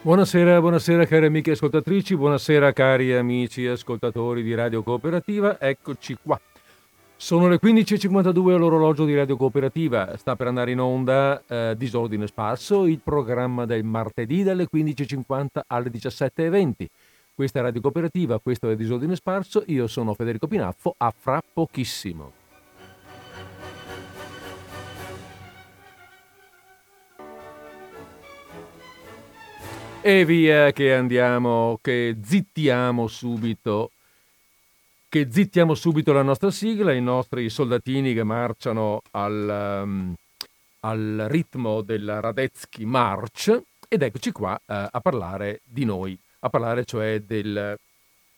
Buonasera, buonasera cari amiche ascoltatrici, buonasera cari amici ascoltatori di Radio Cooperativa, eccoci qua. Sono le 15.52 all'orologio di Radio Cooperativa, sta per andare in onda eh, Disordine Sparso, il programma del martedì dalle 15.50 alle 17.20. Questa è Radio Cooperativa, questo è Disordine Sparso, io sono Federico Pinaffo, a fra pochissimo. E via che andiamo, che zittiamo subito, che zittiamo subito la nostra sigla, i nostri soldatini che marciano al, um, al ritmo della Radetzky March ed eccoci qua uh, a parlare di noi, a parlare cioè del,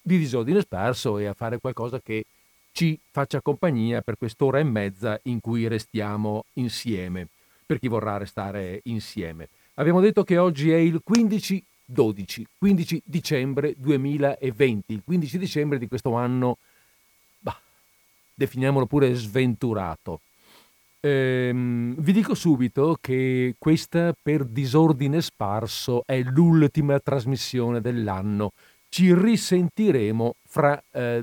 di disordine sparso e a fare qualcosa che ci faccia compagnia per quest'ora e mezza in cui restiamo insieme, per chi vorrà restare insieme. Abbiamo detto che oggi è il 15 12, 15 dicembre 2020, il 15 dicembre di questo anno, bah, definiamolo pure sventurato. Ehm, vi dico subito che questa per disordine sparso è l'ultima trasmissione dell'anno. Ci risentiremo fra eh,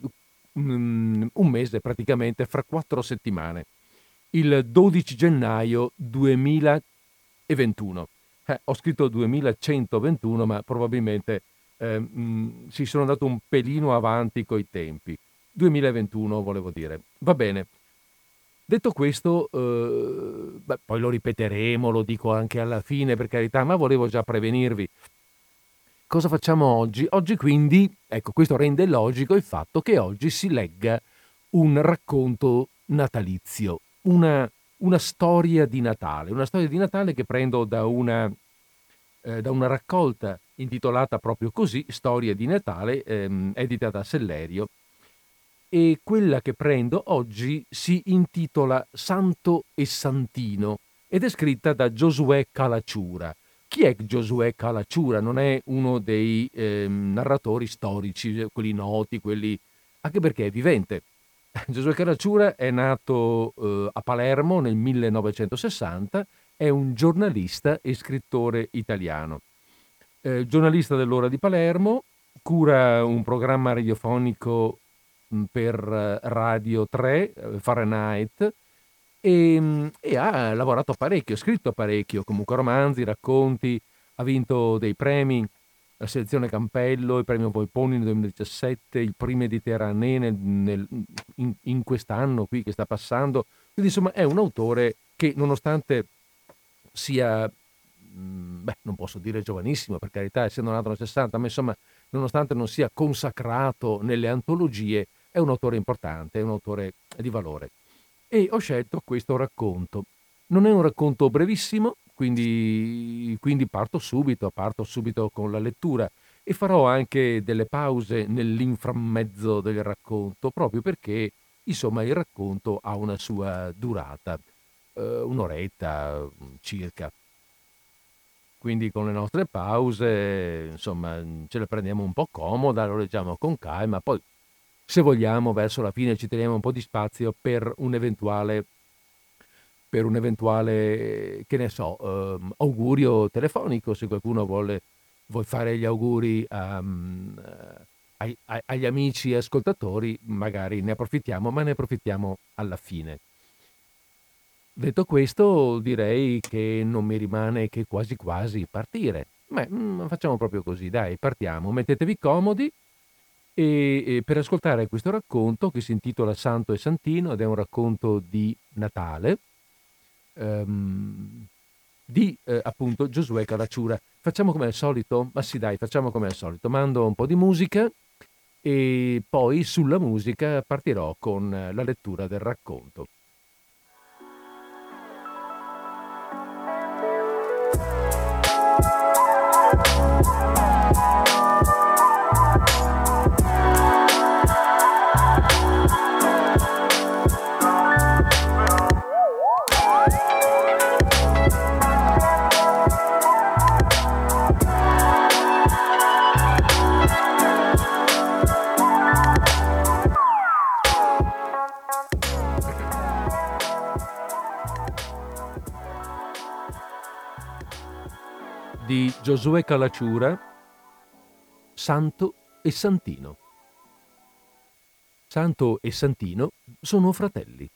un mese, praticamente fra quattro settimane, il 12 gennaio 2021. Eh, ho scritto 2121, ma probabilmente eh, mh, si sono andato un pelino avanti coi tempi. 2021 volevo dire. Va bene. Detto questo, eh, beh, poi lo ripeteremo, lo dico anche alla fine per carità, ma volevo già prevenirvi. Cosa facciamo oggi? Oggi quindi, ecco, questo rende logico il fatto che oggi si legga un racconto natalizio, una una storia di Natale, una storia di Natale che prendo da una, eh, da una raccolta intitolata proprio così, Storia di Natale, ehm, edita da Sellerio, e quella che prendo oggi si intitola Santo e Santino ed è scritta da Giosuè Calacciura. Chi è Giosuè Calacciura? Non è uno dei eh, narratori storici, quelli noti, quelli... anche perché è vivente. Giosuè Caracciura è nato eh, a Palermo nel 1960, è un giornalista e scrittore italiano. Eh, giornalista dell'Ora di Palermo, cura un programma radiofonico mh, per eh, Radio 3, eh, Fahrenheit, e, mh, e, ha lavorato parecchio, scritto parecchio, comunque romanzi, racconti, ha vinto dei premi la selezione Campello, il premio Volponi nel 2017, il primo Mediterranee nel, nel, in, in, quest'anno qui che sta passando. Quindi insomma è un autore che nonostante sia, mm, beh non posso dire giovanissimo per carità essendo nato nel 60, ma insomma nonostante non sia consacrato nelle antologie, è un autore importante, è un autore di valore. E ho scelto questo racconto. Non è un racconto brevissimo, quindi, quindi parto subito, parto subito con la lettura e farò anche delle pause nell'inframmezzo del racconto, proprio perché insomma il racconto ha una sua durata, eh, un'oretta circa. Quindi con le nostre pause, insomma, ce le prendiamo un po' comoda, lo leggiamo con calma, poi se vogliamo verso la fine ci teniamo un po' di spazio per un eventuale per un eventuale, che ne so, eh, augurio telefonico, se qualcuno vuole, vuole fare gli auguri um, ai, ai, agli amici ascoltatori, magari ne approfittiamo, ma ne approfittiamo alla fine. Detto questo, direi che non mi rimane che quasi quasi partire. Beh, mm, facciamo proprio così, dai, partiamo. Mettetevi comodi e per ascoltare questo racconto che si intitola Santo e Santino ed è un racconto di Natale ehm, di eh, appunto Giosuè Caracciura. Facciamo come al solito? Ma sì dai, facciamo come al solito. Mando un po' di musica e poi sulla musica partirò con la lettura del racconto. Giosuè Calacciura, Santo e Santino. Santo e Santino sono fratelli.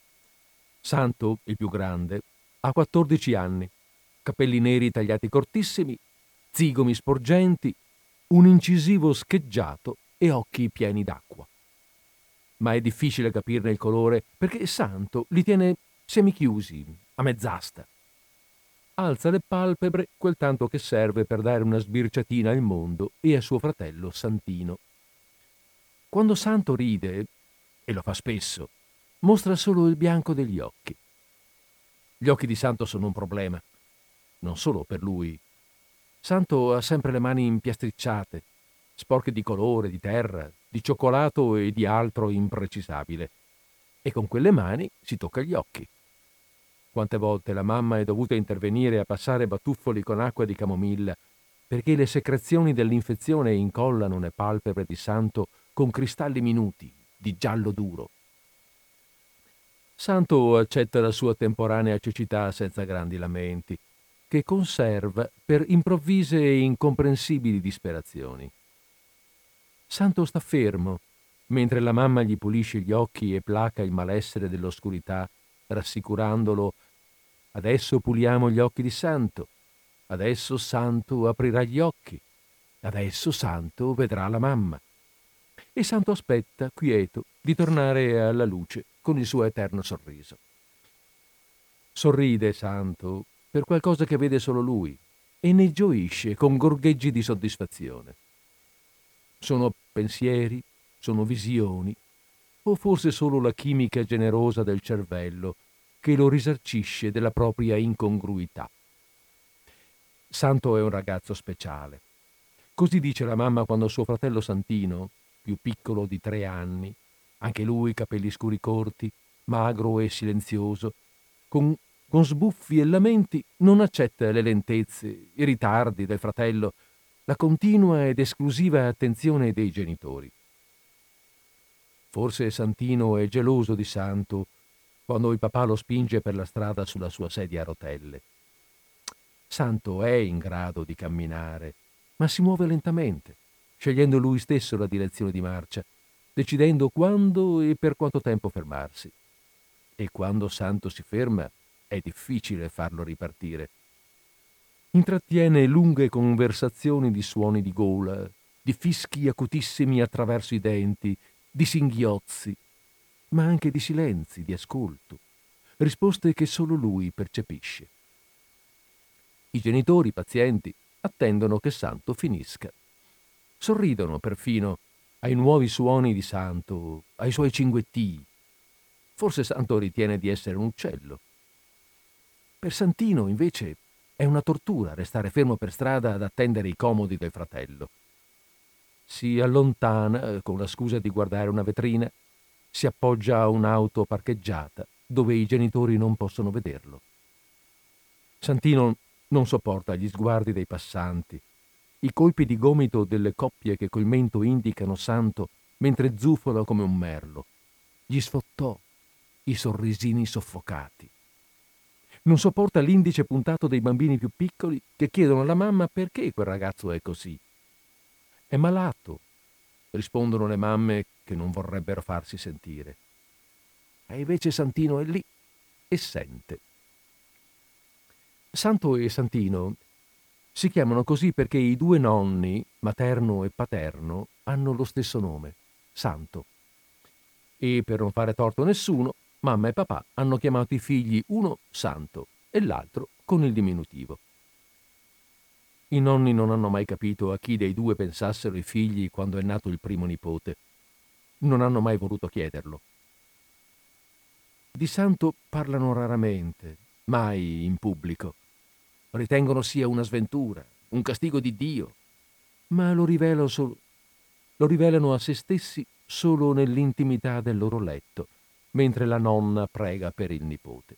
Santo, il più grande, ha 14 anni, capelli neri tagliati cortissimi, zigomi sporgenti, un incisivo scheggiato e occhi pieni d'acqua. Ma è difficile capirne il colore perché Santo li tiene semichiusi, a mezz'asta. Alza le palpebre quel tanto che serve per dare una sbirciatina al mondo e a suo fratello Santino. Quando Santo ride, e lo fa spesso, mostra solo il bianco degli occhi. Gli occhi di Santo sono un problema, non solo per lui. Santo ha sempre le mani impiastricciate, sporche di colore, di terra, di cioccolato e di altro imprecisabile. E con quelle mani si tocca gli occhi. Quante volte la mamma è dovuta intervenire a passare batuffoli con acqua di camomilla perché le secrezioni dell'infezione incollano le palpebre di Santo con cristalli minuti, di giallo duro. Santo accetta la sua temporanea cecità senza grandi lamenti, che conserva per improvvise e incomprensibili disperazioni. Santo sta fermo, mentre la mamma gli pulisce gli occhi e placa il malessere dell'oscurità, rassicurandolo Adesso puliamo gli occhi di Santo, adesso Santo aprirà gli occhi, adesso Santo vedrà la mamma e Santo aspetta, quieto, di tornare alla luce con il suo eterno sorriso. Sorride Santo per qualcosa che vede solo lui e ne gioisce con gorgheggi di soddisfazione. Sono pensieri, sono visioni, o forse solo la chimica generosa del cervello che lo risarcisce della propria incongruità. Santo è un ragazzo speciale. Così dice la mamma quando suo fratello Santino, più piccolo di tre anni, anche lui capelli scuri corti, magro e silenzioso, con, con sbuffi e lamenti non accetta le lentezze, i ritardi del fratello, la continua ed esclusiva attenzione dei genitori. Forse Santino è geloso di Santo quando il papà lo spinge per la strada sulla sua sedia a rotelle. Santo è in grado di camminare, ma si muove lentamente scegliendo lui stesso la direzione di marcia, decidendo quando e per quanto tempo fermarsi. E quando Santo si ferma è difficile farlo ripartire. Intrattiene lunghe conversazioni di suoni di gola, di fischi acutissimi attraverso i denti, di singhiozzi, ma anche di silenzi, di ascolto, risposte che solo lui percepisce. I genitori pazienti attendono che Santo finisca sorridono perfino ai nuovi suoni di Santo, ai suoi cinguettii. Forse Santo ritiene di essere un uccello. Per Santino, invece, è una tortura restare fermo per strada ad attendere i comodi del fratello. Si allontana eh, con la scusa di guardare una vetrina, si appoggia a un'auto parcheggiata dove i genitori non possono vederlo. Santino non sopporta gli sguardi dei passanti, i colpi di gomito delle coppie che col mento indicano santo mentre zufola come un merlo. Gli sfottò i sorrisini soffocati. Non sopporta l'indice puntato dei bambini più piccoli che chiedono alla mamma perché quel ragazzo è così. È malato, rispondono le mamme che non vorrebbero farsi sentire. E invece Santino è lì e sente. Santo e Santino si chiamano così perché i due nonni, materno e paterno, hanno lo stesso nome, Santo. E per non fare torto a nessuno, mamma e papà hanno chiamato i figli uno Santo e l'altro con il diminutivo. I nonni non hanno mai capito a chi dei due pensassero i figli quando è nato il primo nipote. Non hanno mai voluto chiederlo. Di santo parlano raramente, mai in pubblico ritengono sia una sventura, un castigo di Dio, ma lo, solo, lo rivelano a se stessi solo nell'intimità del loro letto, mentre la nonna prega per il nipote.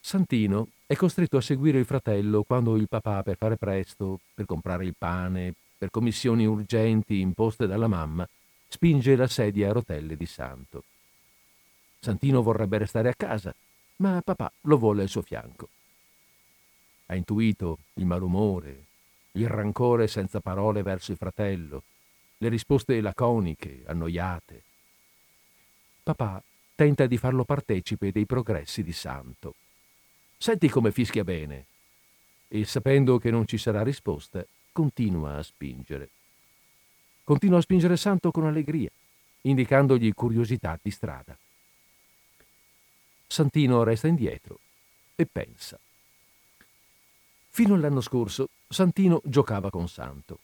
Santino è costretto a seguire il fratello quando il papà, per fare presto, per comprare il pane, per commissioni urgenti imposte dalla mamma, spinge la sedia a rotelle di Santo. Santino vorrebbe restare a casa, ma papà lo vuole al suo fianco. Ha intuito il malumore, il rancore senza parole verso il fratello, le risposte laconiche, annoiate. Papà tenta di farlo partecipe dei progressi di Santo. Senti come fischia bene. E sapendo che non ci sarà risposta, continua a spingere. Continua a spingere Santo con allegria, indicandogli curiosità di strada. Santino resta indietro e pensa. Fino all'anno scorso Santino giocava con Santo.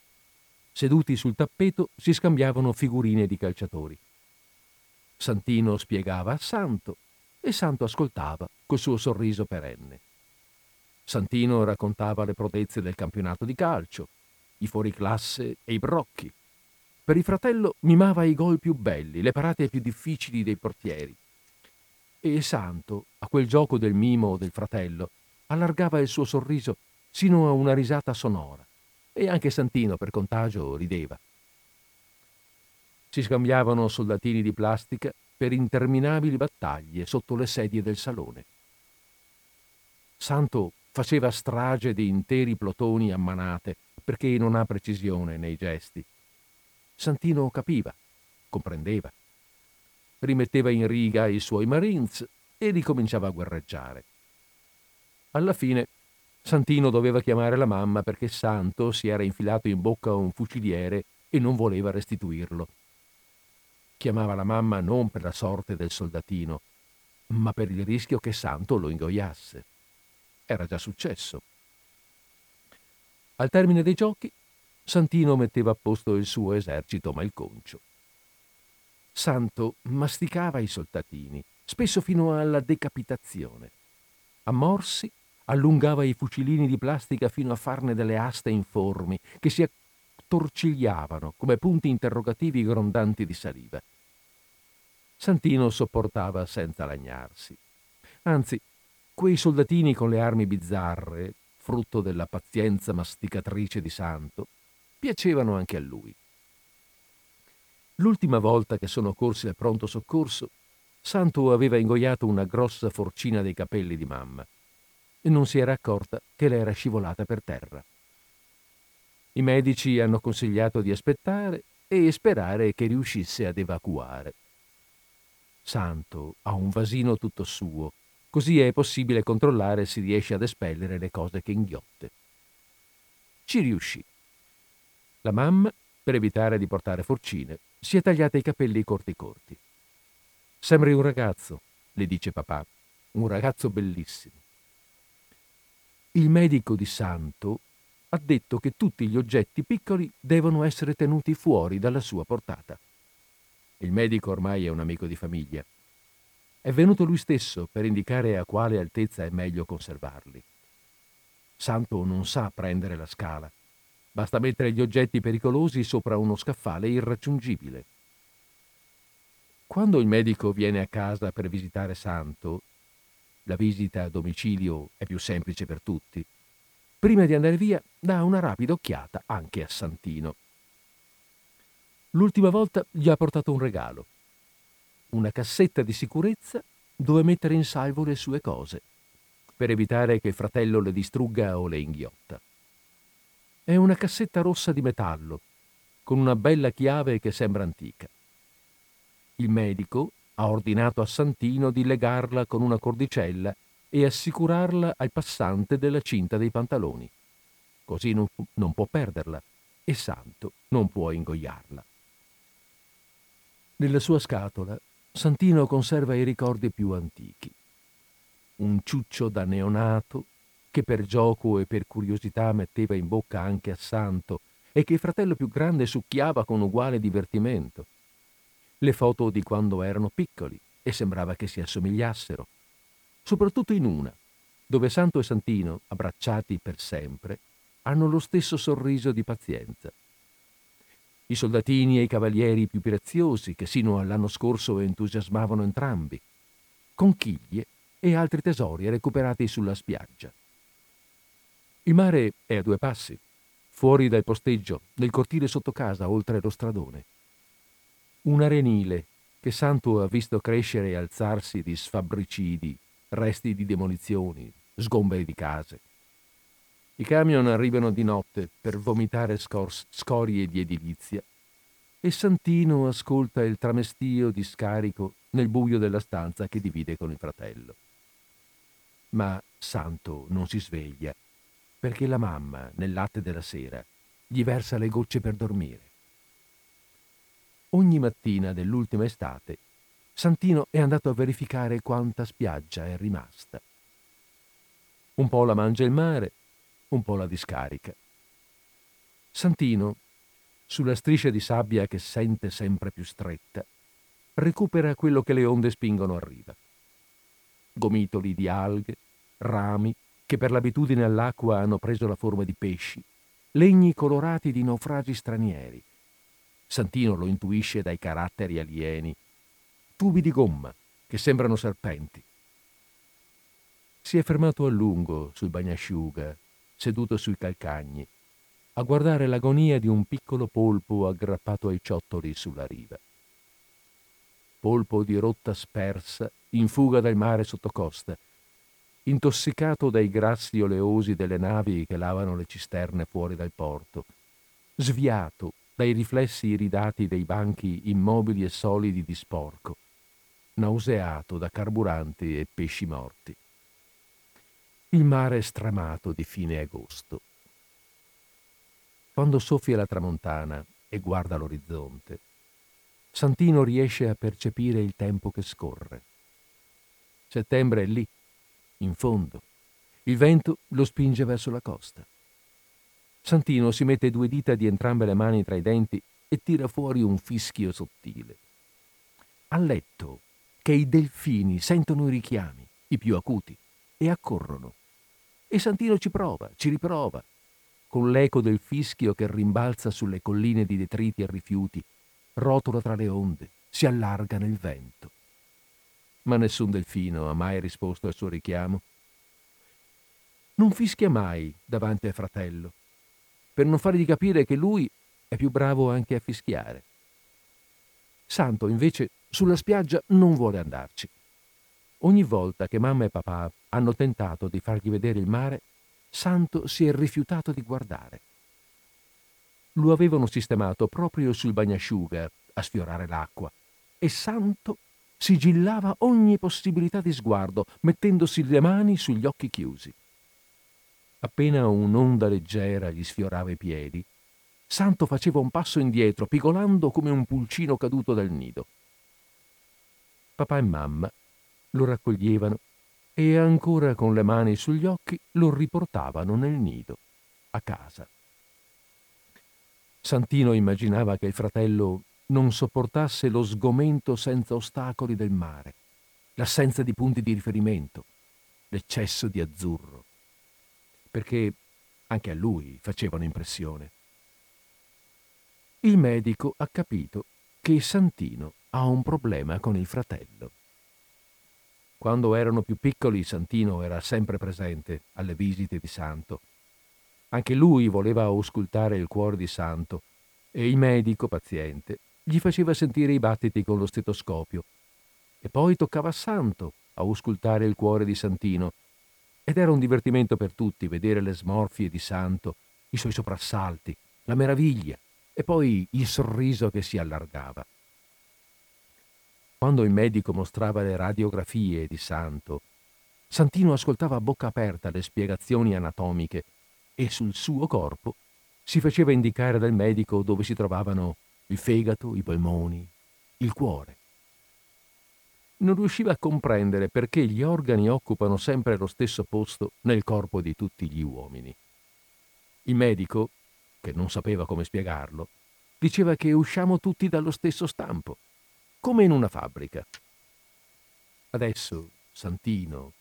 Seduti sul tappeto si scambiavano figurine di calciatori. Santino spiegava a Santo e Santo ascoltava col suo sorriso perenne. Santino raccontava le prodezze del campionato di calcio, i fuoriclasse e i brocchi. Per il fratello mimava i gol più belli, le parate più difficili dei portieri. E Santo, a quel gioco del mimo del fratello, allargava il suo sorriso sino a una risata sonora. E anche Santino, per contagio, rideva. Si scambiavano soldatini di plastica per interminabili battaglie sotto le sedie del salone. Santo faceva strage di interi plotoni a manate perché non ha precisione nei gesti. Santino capiva, comprendeva. Rimetteva in riga i suoi Marines e ricominciava a guerreggiare. Alla fine Santino doveva chiamare la mamma perché Santo si era infilato in bocca un fuciliere e non voleva restituirlo. Chiamava la mamma non per la sorte del soldatino, ma per il rischio che Santo lo ingoiasse. Era già successo. Al termine dei giochi, Santino metteva a posto il suo esercito malconcio. Santo masticava i soldatini, spesso fino alla decapitazione. A morsi allungava i fucilini di plastica fino a farne delle aste informi che si attorcigliavano come punti interrogativi grondanti di saliva. Santino sopportava senza lagnarsi. Anzi, quei soldatini con le armi bizzarre, frutto della pazienza masticatrice di Santo, piacevano anche a lui. L'ultima volta che sono corsi al pronto soccorso, Santo aveva ingoiato una grossa forcina dei capelli di mamma e non si era accorta che le era scivolata per terra. I medici hanno consigliato di aspettare e sperare che riuscisse ad evacuare. Santo ha un vasino tutto suo, così è possibile controllare se riesce ad espellere le cose che inghiotte. Ci riuscì. La mamma, per evitare di portare forcine, si è tagliata i capelli corti corti. Sembri un ragazzo, le dice papà, un ragazzo bellissimo. Il medico di Santo ha detto che tutti gli oggetti piccoli devono essere tenuti fuori dalla sua portata. Il medico ormai è un amico di famiglia. È venuto lui stesso per indicare a quale altezza è meglio conservarli. Santo non sa prendere la scala. Basta mettere gli oggetti pericolosi sopra uno scaffale irraggiungibile. Quando il medico viene a casa per visitare Santo la visita a domicilio è più semplice per tutti. Prima di andare via, dà una rapida occhiata anche a Santino. L'ultima volta gli ha portato un regalo. Una cassetta di sicurezza dove mettere in salvo le sue cose, per evitare che il fratello le distrugga o le inghiotta. È una cassetta rossa di metallo, con una bella chiave che sembra antica. Il medico ha ordinato a Santino di legarla con una cordicella e assicurarla al passante della cinta dei pantaloni. Così non, non può perderla e Santo non può ingoiarla. Nella sua scatola Santino conserva i ricordi più antichi. Un ciuccio da neonato che per gioco e per curiosità metteva in bocca anche a Santo e che il fratello più grande succhiava con uguale divertimento le foto di quando erano piccoli e sembrava che si assomigliassero, soprattutto in una, dove Santo e Santino, abbracciati per sempre, hanno lo stesso sorriso di pazienza. I soldatini e i cavalieri più preziosi che sino all'anno scorso entusiasmavano entrambi, conchiglie e altri tesori recuperati sulla spiaggia. Il mare è a due passi, fuori dal posteggio, nel cortile sotto casa, oltre lo stradone un arenile che Santo ha visto crescere e alzarsi di sfabbricidi, resti di demolizioni, sgomberi di case. I camion arrivano di notte per vomitare scor- scorie di edilizia e Santino ascolta il tramestio di scarico nel buio della stanza che divide con il fratello. Ma Santo non si sveglia perché la mamma, nel latte della sera, gli versa le gocce per dormire. Ogni mattina dell'ultima estate, Santino è andato a verificare quanta spiaggia è rimasta. Un po' la mangia il mare, un po' la discarica. Santino, sulla striscia di sabbia che sente sempre più stretta, recupera quello che le onde spingono a riva. Gomitoli di alghe, rami che per l'abitudine all'acqua hanno preso la forma di pesci, legni colorati di naufragi stranieri. Santino lo intuisce dai caratteri alieni, tubi di gomma che sembrano serpenti. Si è fermato a lungo sul bagnasciuga, seduto sui calcagni, a guardare l'agonia di un piccolo polpo aggrappato ai ciottoli sulla riva. Polpo di rotta spersa, in fuga dal mare sotto costa, intossicato dai grassi oleosi delle navi che lavano le cisterne fuori dal porto, sviato dai riflessi iridati dei banchi immobili e solidi di sporco, nauseato da carburanti e pesci morti. Il mare stramato di fine agosto quando soffia la tramontana e guarda l'orizzonte, Santino riesce a percepire il tempo che scorre. Settembre è lì, in fondo. Il vento lo spinge verso la costa. Santino si mette due dita di entrambe le mani tra i denti e tira fuori un fischio sottile. Ha letto che i delfini sentono i richiami, i più acuti, e accorrono. E Santino ci prova, ci riprova, con l'eco del fischio che rimbalza sulle colline di detriti e rifiuti, rotola tra le onde, si allarga nel vento. Ma nessun delfino ha mai risposto al suo richiamo. Non fischia mai davanti al fratello, per non fargli capire che lui è più bravo anche a fischiare. Santo, invece, sulla spiaggia non vuole andarci. Ogni volta che mamma e papà hanno tentato di fargli vedere il mare, Santo si è rifiutato di guardare. Lo avevano sistemato proprio sul bagnasciuga a sfiorare l'acqua e Santo sigillava ogni possibilità di sguardo, mettendosi le mani sugli occhi chiusi. Appena un'onda leggera gli sfiorava i piedi, Santo faceva un passo indietro, pigolando come un pulcino caduto dal nido. Papà e mamma lo raccoglievano e ancora con le mani sugli occhi lo riportavano nel nido, a casa. Santino immaginava che il fratello non sopportasse lo sgomento senza ostacoli del mare, l'assenza di punti di riferimento, l'eccesso di azzurro, perché anche a lui facevano impressione. Il medico ha capito che Santino ha un problema con il fratello. Quando erano più piccoli Santino era sempre presente alle visite di Santo. Anche lui voleva auscultare il cuore di Santo e il medico, paziente, gli faceva sentire i battiti con lo stetoscopio. E poi toccava a Santo auscultare il cuore di Santino. Ed era un divertimento per tutti vedere le smorfie di Santo, i suoi soprassalti, la meraviglia e poi il sorriso che si allargava. Quando il medico mostrava le radiografie di Santo, Santino ascoltava a bocca aperta le spiegazioni anatomiche e sul suo corpo si faceva indicare dal medico dove si trovavano il fegato, i polmoni, il cuore. Non riusciva a comprendere perché gli organi occupano sempre lo stesso posto nel corpo di tutti gli uomini. Il medico, che non sapeva come spiegarlo, diceva che usciamo tutti dallo stesso stampo come in una fabbrica. Adesso Santino,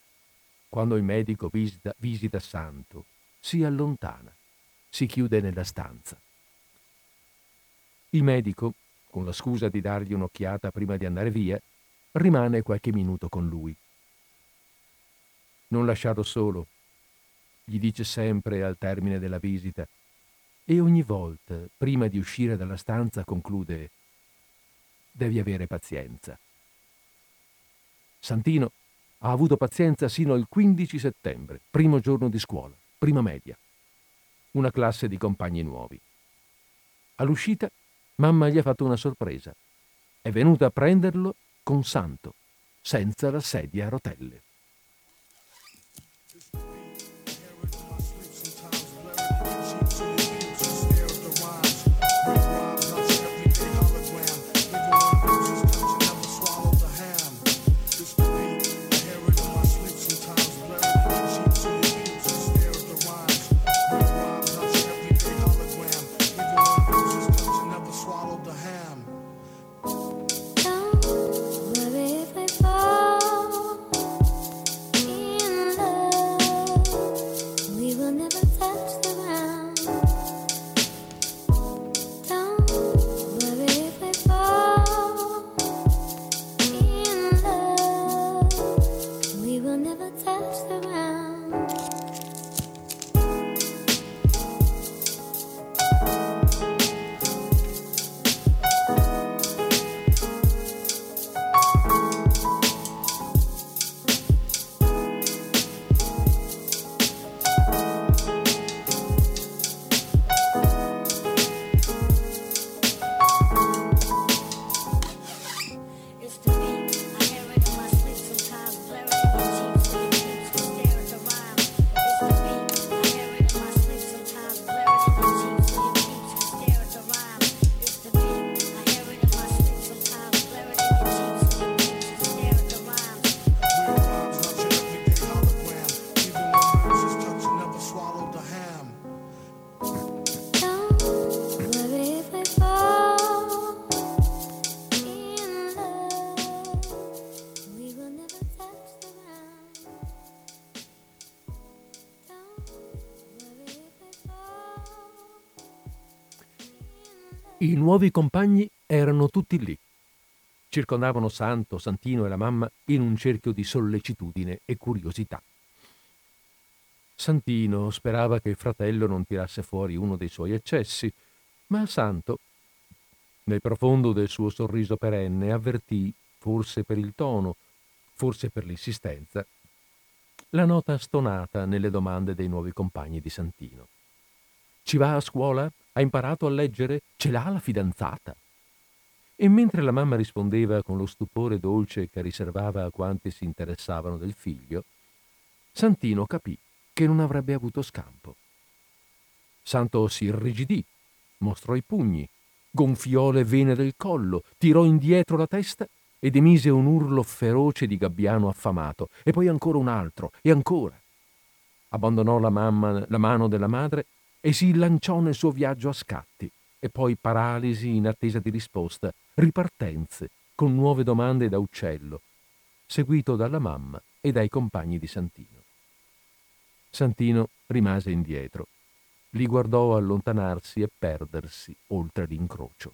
quando il medico visita, visita Santo, si allontana, si chiude nella stanza. Il medico, con la scusa di dargli un'occhiata prima di andare via, rimane qualche minuto con lui. Non lasciarlo solo, gli dice sempre al termine della visita, e ogni volta, prima di uscire dalla stanza, conclude devi avere pazienza. Santino ha avuto pazienza sino al 15 settembre, primo giorno di scuola, prima media. una classe di compagni nuovi. All'uscita, mamma gli ha fatto una sorpresa. È venuta a prenderlo con Santo, senza la sedia a rotelle. I nuovi compagni erano tutti lì. Circondavano Santo, Santino e la mamma in un cerchio di sollecitudine e curiosità. Santino sperava che il fratello non tirasse fuori uno dei suoi eccessi, ma Santo, nel profondo del suo sorriso perenne, avvertì, forse per il tono, forse per l'insistenza, la nota stonata nelle domande dei nuovi compagni di Santino. Ci va a scuola? Ha imparato a leggere? Ce l'ha la fidanzata? E mentre la mamma rispondeva con lo stupore dolce che riservava a quanti si interessavano del figlio, Santino capì che non avrebbe avuto scampo. Santo si irrigidì, mostrò i pugni, gonfiò le vene del collo, tirò indietro la testa ed emise un urlo feroce di gabbiano affamato, e poi ancora un altro, e ancora. Abbandonò la, mamma, la mano della madre e si lanciò nel suo viaggio a scatti, e poi paralisi in attesa di risposta, ripartenze con nuove domande da uccello, seguito dalla mamma e dai compagni di Santino. Santino rimase indietro, li guardò allontanarsi e perdersi oltre l'incrocio.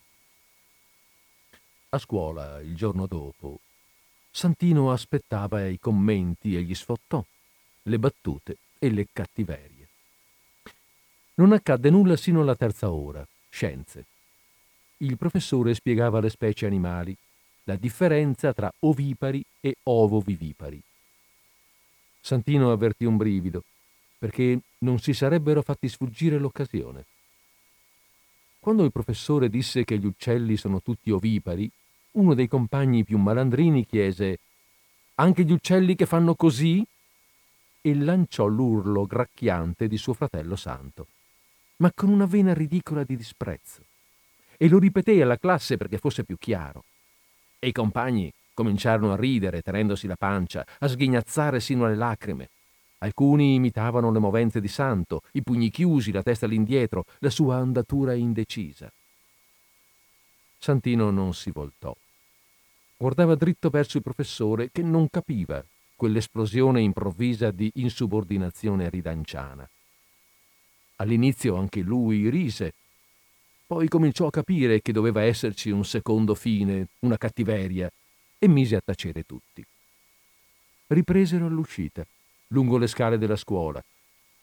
A scuola, il giorno dopo, Santino aspettava i commenti e gli sfottò, le battute e le cattiverie. Non accadde nulla sino alla terza ora, scienze. Il professore spiegava le specie animali, la differenza tra ovipari e ovovivipari. Santino avvertì un brivido, perché non si sarebbero fatti sfuggire l'occasione. Quando il professore disse che gli uccelli sono tutti ovipari, uno dei compagni più malandrini chiese Anche gli uccelli che fanno così? e lanciò l'urlo gracchiante di suo fratello santo ma con una vena ridicola di disprezzo. E lo ripeté alla classe perché fosse più chiaro. E i compagni cominciarono a ridere, tenendosi la pancia, a sghignazzare sino alle lacrime. Alcuni imitavano le movenze di Santo, i pugni chiusi, la testa all'indietro, la sua andatura indecisa. Santino non si voltò. Guardava dritto verso il professore che non capiva quell'esplosione improvvisa di insubordinazione ridanciana. All'inizio anche lui rise, poi cominciò a capire che doveva esserci un secondo fine, una cattiveria, e mise a tacere tutti. Ripresero all'uscita, lungo le scale della scuola.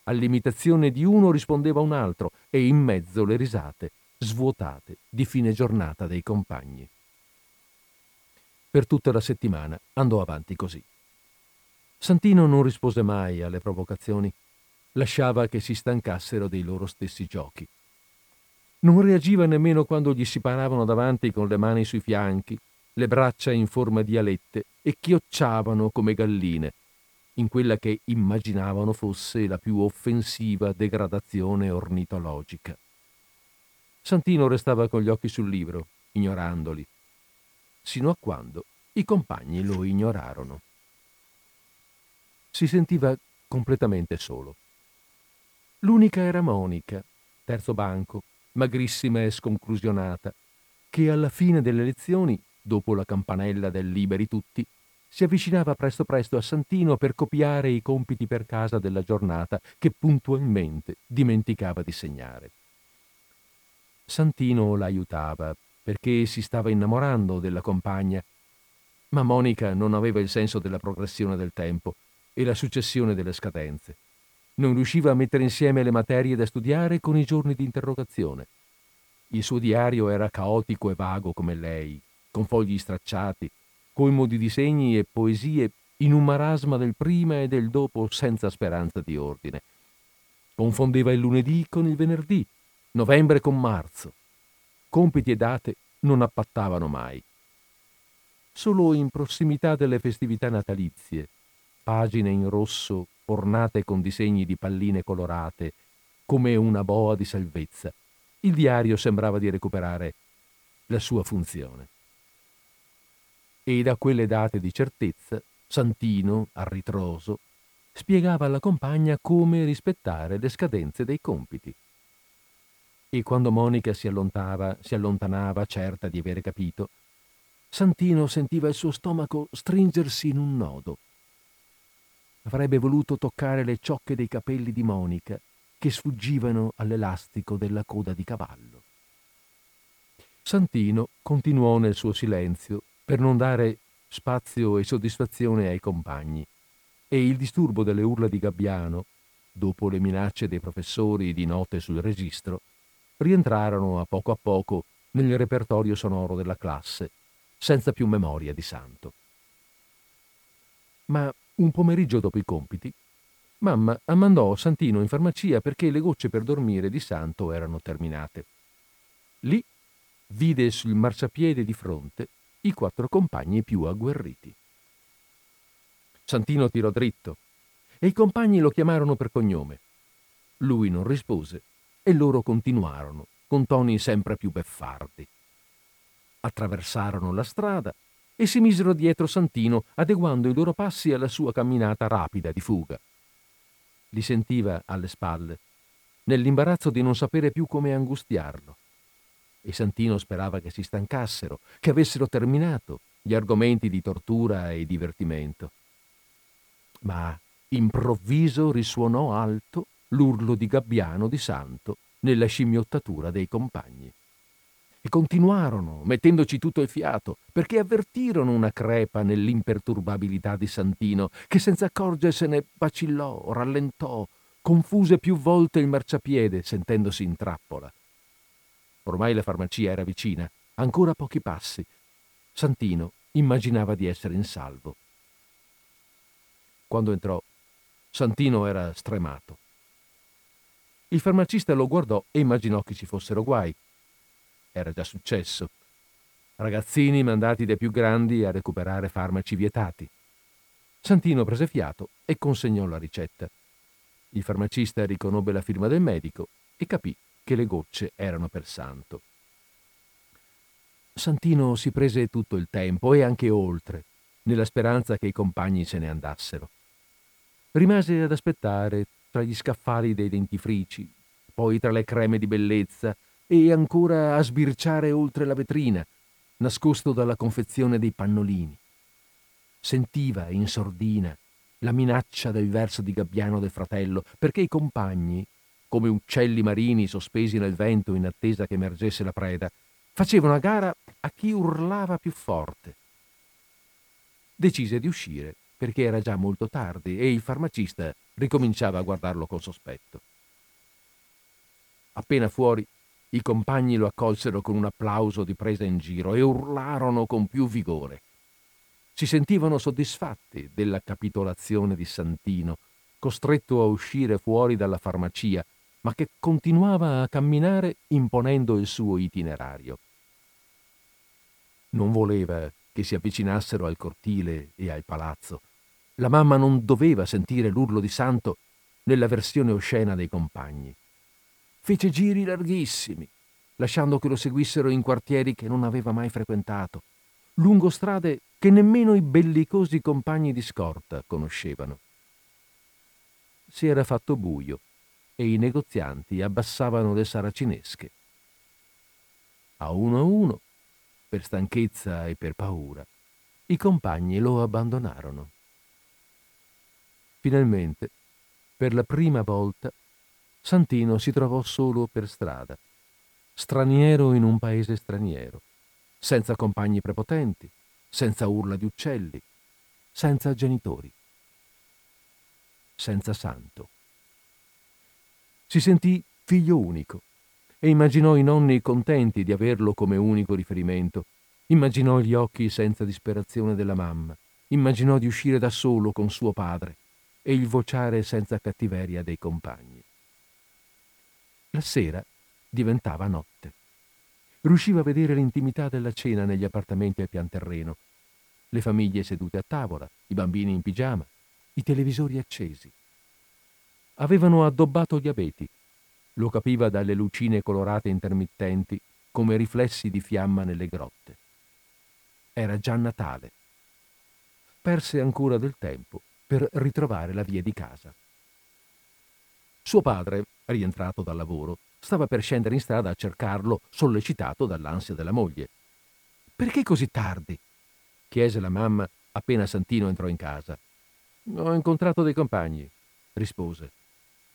All'imitazione di uno rispondeva un altro e in mezzo le risate, svuotate, di fine giornata dei compagni. Per tutta la settimana andò avanti così. Santino non rispose mai alle provocazioni lasciava che si stancassero dei loro stessi giochi. Non reagiva nemmeno quando gli si paravano davanti con le mani sui fianchi, le braccia in forma di alette e chiocciavano come galline, in quella che immaginavano fosse la più offensiva degradazione ornitologica. Santino restava con gli occhi sul libro, ignorandoli, sino a quando i compagni lo ignorarono. Si sentiva completamente solo. L'unica era Monica, terzo banco, magrissima e sconclusionata, che alla fine delle lezioni, dopo la campanella del Liberi Tutti, si avvicinava presto presto a Santino per copiare i compiti per casa della giornata che puntualmente dimenticava di segnare. Santino l'aiutava perché si stava innamorando della compagna, ma Monica non aveva il senso della progressione del tempo e la successione delle scadenze. Non riusciva a mettere insieme le materie da studiare con i giorni di interrogazione. Il suo diario era caotico e vago come lei, con fogli stracciati, colmo di disegni e poesie in un marasma del prima e del dopo senza speranza di ordine. Confondeva il lunedì con il venerdì, novembre con marzo. Compiti e date non appattavano mai. Solo in prossimità delle festività natalizie, pagine in rosso ornate con disegni di palline colorate, come una boa di salvezza, il diario sembrava di recuperare la sua funzione e da quelle date di certezza Santino, a ritroso, spiegava alla compagna come rispettare le scadenze dei compiti. E quando Monica si, si allontanava, certa di avere capito, Santino sentiva il suo stomaco stringersi in un nodo. Avrebbe voluto toccare le ciocche dei capelli di Monica che sfuggivano all'elastico della coda di cavallo. Santino continuò nel suo silenzio per non dare spazio e soddisfazione ai compagni, e il disturbo delle urla di Gabbiano, dopo le minacce dei professori di note sul registro, rientrarono a poco a poco nel repertorio sonoro della classe, senza più memoria di santo. Ma un pomeriggio dopo i compiti, mamma ammandò Santino in farmacia perché le gocce per dormire di santo erano terminate. Lì vide sul marciapiede di fronte i quattro compagni più agguerriti. Santino tirò dritto e i compagni lo chiamarono per cognome. Lui non rispose e loro continuarono con toni sempre più beffardi. Attraversarono la strada e si misero dietro Santino, adeguando i loro passi alla sua camminata rapida di fuga. Li sentiva alle spalle, nell'imbarazzo di non sapere più come angustiarlo e Santino sperava che si stancassero, che avessero terminato gli argomenti di tortura e divertimento. Ma improvviso risuonò alto l'urlo di Gabbiano di Santo nella scimmiottatura dei compagni. E continuarono, mettendoci tutto il fiato, perché avvertirono una crepa nell'imperturbabilità di Santino, che senza accorgersene vacillò, rallentò, confuse più volte il marciapiede, sentendosi in trappola. Ormai la farmacia era vicina, ancora pochi passi. Santino immaginava di essere in salvo. Quando entrò, Santino era stremato. Il farmacista lo guardò e immaginò che ci fossero guai. Era già successo. Ragazzini mandati dai più grandi a recuperare farmaci vietati. Santino prese fiato e consegnò la ricetta. Il farmacista riconobbe la firma del medico e capì che le gocce erano per santo. Santino si prese tutto il tempo e anche oltre, nella speranza che i compagni se ne andassero. Rimase ad aspettare tra gli scaffali dei dentifrici, poi tra le creme di bellezza e ancora a sbirciare oltre la vetrina, nascosto dalla confezione dei pannolini. Sentiva in sordina la minaccia del verso di Gabbiano del fratello, perché i compagni, come uccelli marini sospesi nel vento in attesa che emergesse la preda, facevano a gara a chi urlava più forte. Decise di uscire perché era già molto tardi e il farmacista ricominciava a guardarlo con sospetto. Appena fuori, i compagni lo accolsero con un applauso di presa in giro e urlarono con più vigore. Si sentivano soddisfatti della capitolazione di Santino costretto a uscire fuori dalla farmacia, ma che continuava a camminare imponendo il suo itinerario. Non voleva che si avvicinassero al cortile e al palazzo. La mamma non doveva sentire l'urlo di santo nella versione oscena dei compagni. Fece giri larghissimi, lasciando che lo seguissero in quartieri che non aveva mai frequentato, lungo strade che nemmeno i bellicosi compagni di scorta conoscevano. Si era fatto buio e i negozianti abbassavano le saracinesche. A uno a uno, per stanchezza e per paura, i compagni lo abbandonarono. Finalmente, per la prima volta, Santino si trovò solo per strada, straniero in un paese straniero, senza compagni prepotenti, senza urla di uccelli, senza genitori, senza santo. Si sentì figlio unico e immaginò i nonni contenti di averlo come unico riferimento, immaginò gli occhi senza disperazione della mamma, immaginò di uscire da solo con suo padre e il vociare senza cattiveria dei compagni. La sera diventava notte. Riusciva a vedere l'intimità della cena negli appartamenti al pian terreno, le famiglie sedute a tavola, i bambini in pigiama, i televisori accesi. Avevano addobbato gli abeti. Lo capiva dalle lucine colorate intermittenti come riflessi di fiamma nelle grotte. Era già Natale. Perse ancora del tempo per ritrovare la via di casa. Suo padre, rientrato dal lavoro, stava per scendere in strada a cercarlo, sollecitato dall'ansia della moglie. Perché così tardi? chiese la mamma appena Santino entrò in casa. Ho incontrato dei compagni, rispose.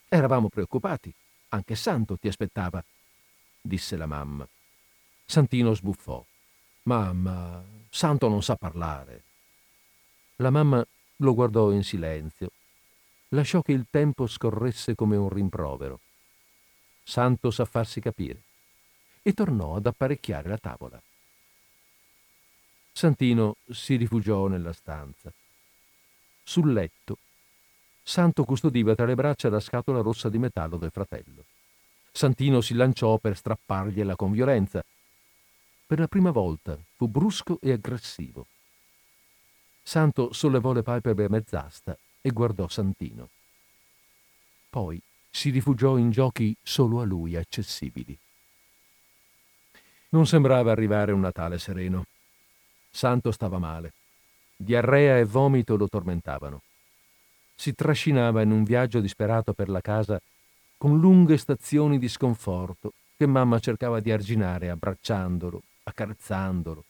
Eravamo preoccupati. Anche Santo ti aspettava, disse la mamma. Santino sbuffò. Mamma, Santo non sa parlare. La mamma lo guardò in silenzio. Lasciò che il tempo scorresse come un rimprovero. Santo sa farsi capire. E tornò ad apparecchiare la tavola. Santino si rifugiò nella stanza. Sul letto, Santo custodiva tra le braccia la scatola rossa di metallo del fratello. Santino si lanciò per strappargliela con violenza. Per la prima volta fu brusco e aggressivo. Santo sollevò le palpebre mezz'asta e guardò Santino. Poi si rifugiò in giochi solo a lui accessibili. Non sembrava arrivare un Natale sereno. Santo stava male. Diarrea e vomito lo tormentavano. Si trascinava in un viaggio disperato per la casa con lunghe stazioni di sconforto che mamma cercava di arginare abbracciandolo, accarezzandolo,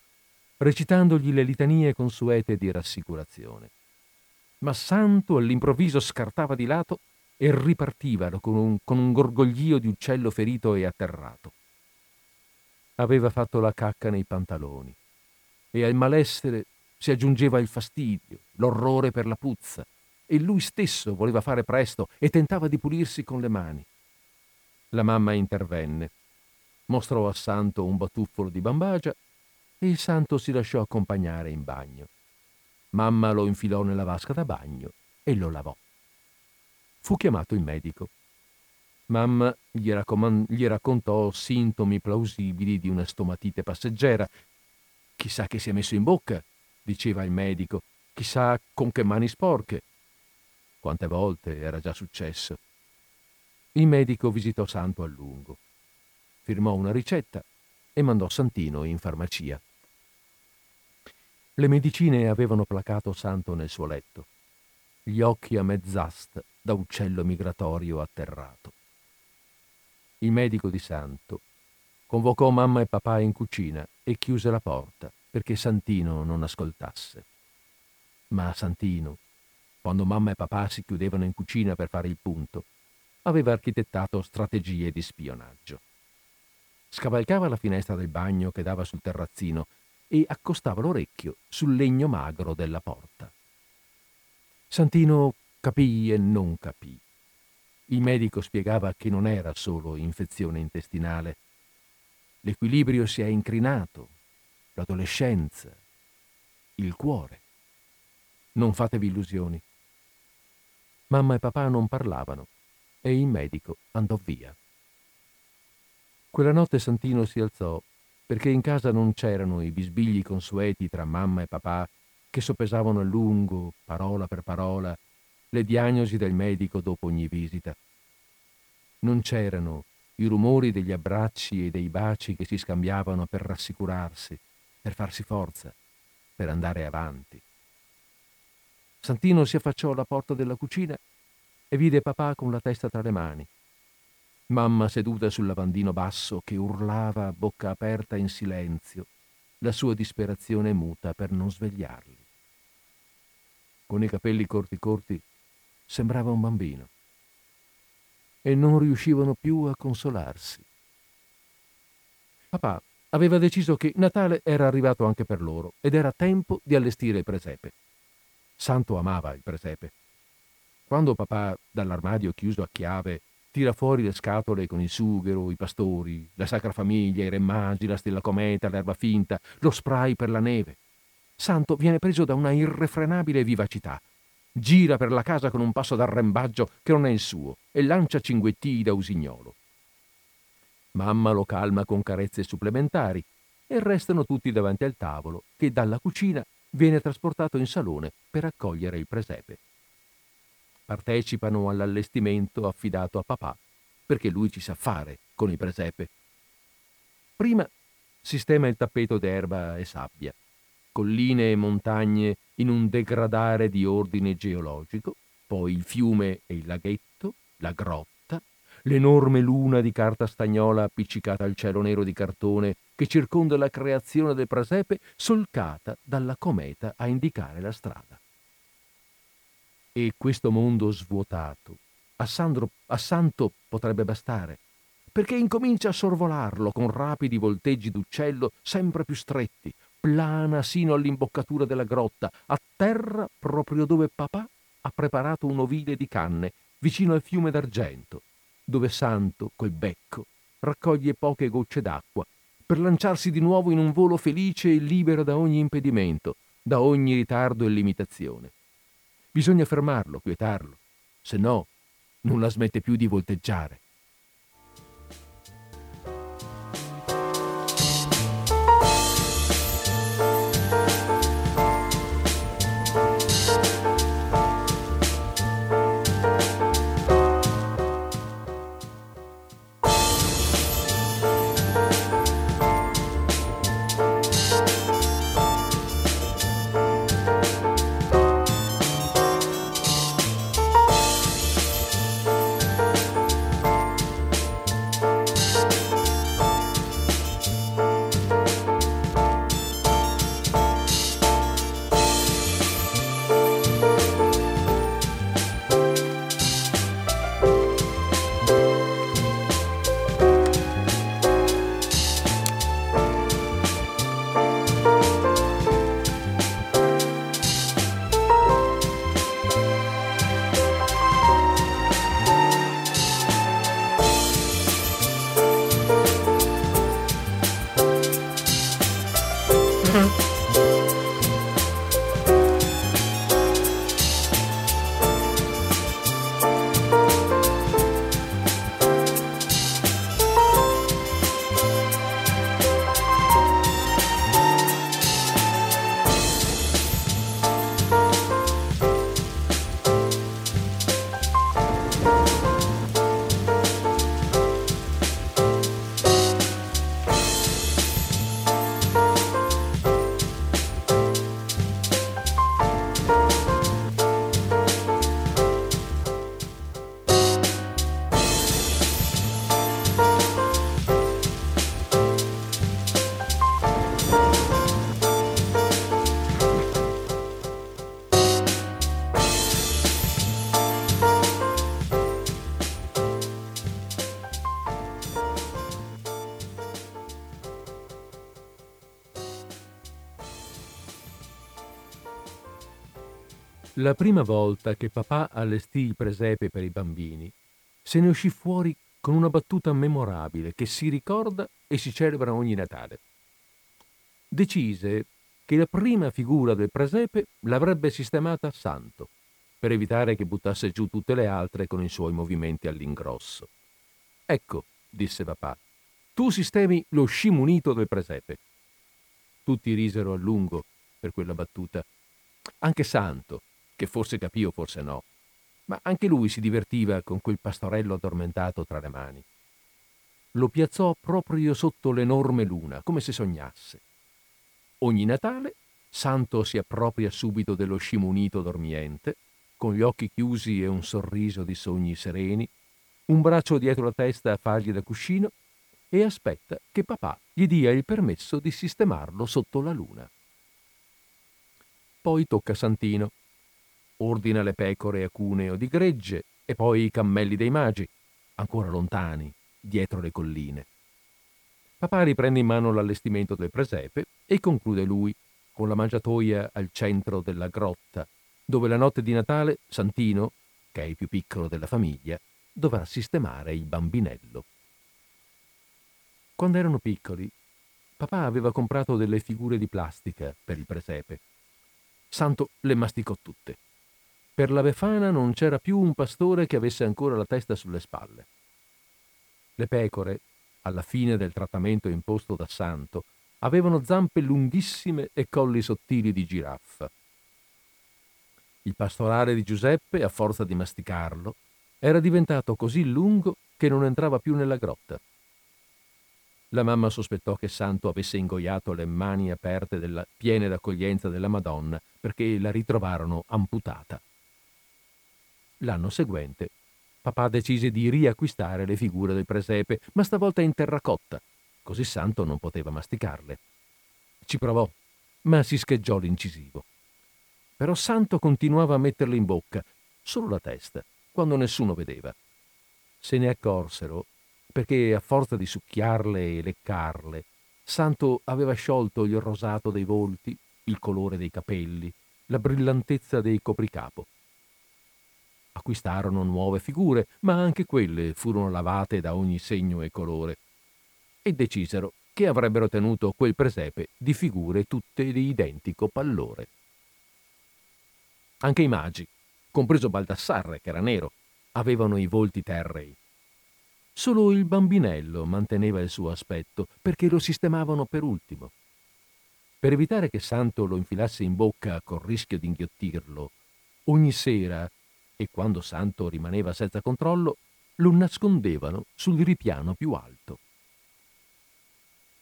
recitandogli le litanie consuete di rassicurazione. Ma Santo all'improvviso scartava di lato e ripartiva con un, con un gorgoglio di uccello ferito e atterrato. Aveva fatto la cacca nei pantaloni e al malessere si aggiungeva il fastidio, l'orrore per la puzza, e lui stesso voleva fare presto e tentava di pulirsi con le mani. La mamma intervenne, mostrò a Santo un batuffolo di bambagia e il Santo si lasciò accompagnare in bagno. Mamma lo infilò nella vasca da bagno e lo lavò. Fu chiamato il medico. Mamma gli, raccomand- gli raccontò sintomi plausibili di una stomatite passeggera Chissà che si è messo in bocca, diceva il medico, chissà con che mani sporche. Quante volte era già successo. Il medico visitò Santo a lungo, firmò una ricetta e mandò Santino in farmacia. Le medicine avevano placato Santo nel suo letto, gli occhi a mezz'asta da uccello migratorio atterrato. Il medico di Santo convocò mamma e papà in cucina e chiuse la porta perché Santino non ascoltasse. Ma Santino, quando mamma e papà si chiudevano in cucina per fare il punto, aveva architettato strategie di spionaggio. Scavalcava la finestra del bagno che dava sul terrazzino e accostava l'orecchio sul legno magro della porta. Santino capì e non capì. Il medico spiegava che non era solo infezione intestinale, L'equilibrio si è incrinato, Mamma e papà non parlavano e il medico andò via. Quella notte Santino si alzò perché in casa non c'erano i bisbigli consueti tra mamma e papà che soppesavano a lungo, parola per parola, le diagnosi del medico dopo ogni visita. Non c'erano i rumori degli abbracci e dei baci che si scambiavano per rassicurarsi, per farsi forza, per andare avanti. Santino si affacciò alla porta della cucina e vide papà con la testa tra le mani. Mamma seduta sul lavandino basso che urlava a bocca aperta in silenzio, la sua disperazione muta per non svegliarli. Con i capelli corti corti sembrava un bambino e non riuscivano più a consolarsi. Papà aveva deciso che Natale era arrivato anche per loro ed era tempo di allestire il presepe. Santo amava il presepe. Quando papà, dall'armadio chiuso a chiave, tira fuori le scatole con il sughero, i pastori, la Sacra Famiglia, i re magi, la stella cometa, l'erba finta, lo spray per la neve, Santo viene preso da una irrefrenabile vivacità gira per la casa con un passo d'arrembaggio che non è il suo e lancia cinguettii da usignolo. Mamma lo calma con carezze supplementari e restano tutti davanti al tavolo che dalla cucina viene trasportato in salone per accogliere il presepe. Partecipano all'allestimento affidato a papà perché lui ci sa fare con il presepe. Prima sistema il tappeto d'erba e sabbia colline e montagne in un degradare di ordine geologico, poi il fiume e il laghetto, la grotta, l'enorme luna di carta stagnola appiccicata al cielo nero di cartone che circonda la creazione del presepe, solcata dalla cometa a indicare la strada. E questo mondo svuotato, a, Sandro, a Santo potrebbe bastare, perché incomincia a sorvolarlo con rapidi volteggi d'uccello sempre più stretti, plana sino all'imboccatura della grotta, a terra proprio dove papà ha preparato un ovile di canne, vicino al fiume d'argento, dove Santo, col becco, raccoglie poche gocce d'acqua, per lanciarsi di nuovo in un volo felice e libero da ogni impedimento, da ogni ritardo e limitazione. Bisogna fermarlo, quietarlo, se no non la smette più di volteggiare. La prima volta che papà allestì il presepe per i bambini, se ne uscì fuori con una battuta memorabile che si ricorda e si celebra ogni Natale. Decise che la prima figura del presepe l'avrebbe sistemata Santo, per evitare che buttasse giù tutte le altre con i suoi movimenti all'ingrosso. Ecco, disse papà, tu sistemi lo sci munito del presepe. Tutti risero a lungo per quella battuta. Anche Santo, che forse capì o forse no, ma anche lui si divertiva con quel pastorello addormentato tra le mani. Lo piazzò proprio sotto l'enorme luna, come se sognasse. Ogni Natale Santo si appropria subito dello scimunito dormiente, con gli occhi chiusi e un sorriso di sogni sereni, un braccio dietro la testa a fargli da cuscino e aspetta che papà gli dia il permesso di sistemarlo sotto la luna. Poi tocca Santino. Ordina le pecore a cuneo di gregge e poi i cammelli dei magi, ancora lontani, dietro le colline. Papà riprende in mano l'allestimento del presepe e conclude lui, con la mangiatoia al centro della grotta, dove la notte di Natale Santino, che è il più piccolo della famiglia, dovrà sistemare il bambinello. Quando erano piccoli, papà aveva comprato delle figure di plastica per il presepe. Santo le masticò tutte. Per la Befana non c'era più un pastore che avesse ancora la testa sulle spalle. Le pecore, alla fine del trattamento imposto da Santo, avevano zampe lunghissime e colli sottili di giraffa. Il pastorale di Giuseppe, a forza di masticarlo, era diventato così lungo che non entrava più nella grotta. La mamma sospettò che Santo avesse ingoiato le mani aperte della, piene d'accoglienza della Madonna perché la ritrovarono amputata. L'anno seguente papà decise di riacquistare le figure del presepe, ma stavolta in terracotta, così Santo non poteva masticarle. Ci provò, ma si scheggiò l'incisivo. Però Santo continuava a metterle in bocca, solo la testa, quando nessuno vedeva. Se ne accorsero perché a forza di succhiarle e leccarle, Santo aveva sciolto il rosato dei volti, il colore dei capelli, la brillantezza dei copricapo. Acquistarono nuove figure, ma anche quelle furono lavate da ogni segno e colore e decisero che avrebbero tenuto quel presepe di figure tutte di identico pallore. Anche i magi, compreso Baldassarre, che era nero, avevano i volti terrei. Solo il bambinello manteneva il suo aspetto perché lo sistemavano per ultimo. Per evitare che Santo lo infilasse in bocca col rischio di inghiottirlo, ogni sera, e quando Santo rimaneva senza controllo, lo nascondevano sul ripiano più alto.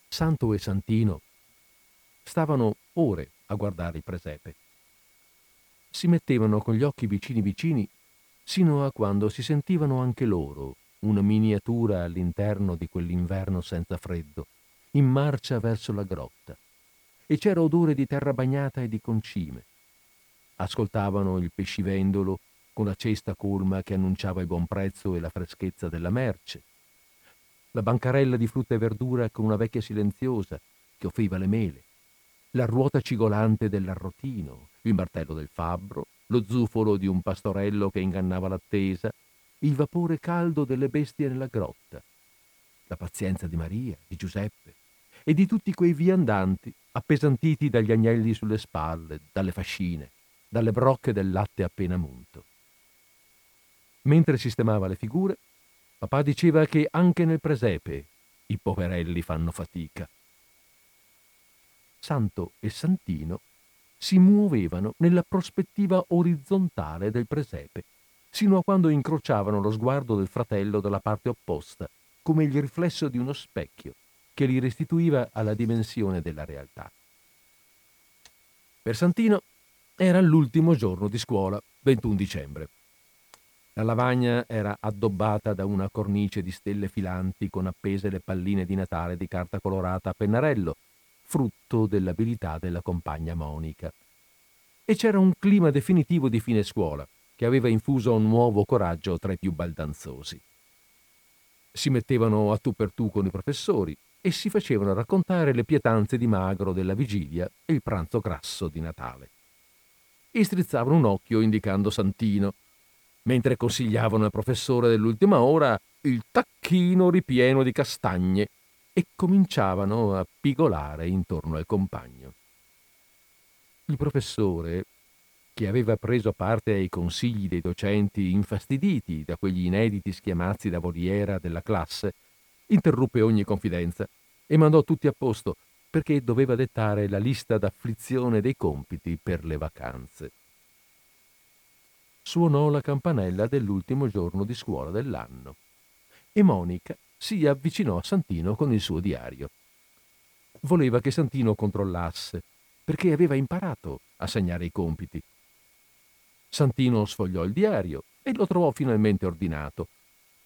Santo e Santino stavano ore a guardare il presepe. Si mettevano con gli occhi vicini vicini sino a quando si sentivano anche loro una miniatura all'interno di quell'inverno senza freddo, in marcia verso la grotta, e c'era odore di terra bagnata e di concime. Ascoltavano il pescivendolo con la cesta colma che annunciava il buon prezzo e la freschezza della merce, la bancarella di frutta e verdura con una vecchia silenziosa che offriva le mele, la ruota cigolante dell'arrotino, il martello del fabbro, lo zufolo di un pastorello che ingannava l'attesa, il vapore caldo delle bestie nella grotta, la pazienza di Maria, di Giuseppe e di tutti quei viandanti appesantiti dagli agnelli sulle spalle, dalle fascine, dalle brocche del latte appena munto. Mentre sistemava le figure, Papà diceva che anche nel presepe i poverelli fanno fatica. Santo e Santino si muovevano nella prospettiva orizzontale del presepe, sino a quando incrociavano lo sguardo del fratello dalla parte opposta, come il riflesso di uno specchio che li restituiva alla dimensione della realtà. Per Santino era l'ultimo giorno di scuola, 21 dicembre. La lavagna era addobbata da una cornice di stelle filanti con appese le palline di Natale di carta colorata a pennarello, frutto dell'abilità della compagna Monica. E c'era un clima definitivo di fine scuola, che aveva infuso un nuovo coraggio tra i più baldanzosi. Si mettevano a tu per tu con i professori e si facevano raccontare le pietanze di magro della vigilia e il pranzo grasso di Natale. E strizzavano un occhio indicando Santino, mentre consigliavano al professore dell'ultima ora il tacchino ripieno di castagne e cominciavano a pigolare intorno al compagno. Il professore, che aveva preso parte ai consigli dei docenti infastiditi da quegli inediti schiamazzi da voliera della classe, interruppe ogni confidenza e mandò tutti a posto perché doveva dettare la lista d'afflizione dei compiti per le vacanze. Suonò la campanella dell'ultimo giorno di scuola dell'anno e Monica si avvicinò a Santino con il suo diario. Voleva che Santino controllasse, perché aveva imparato a segnare i compiti. Santino sfogliò il diario e lo trovò finalmente ordinato,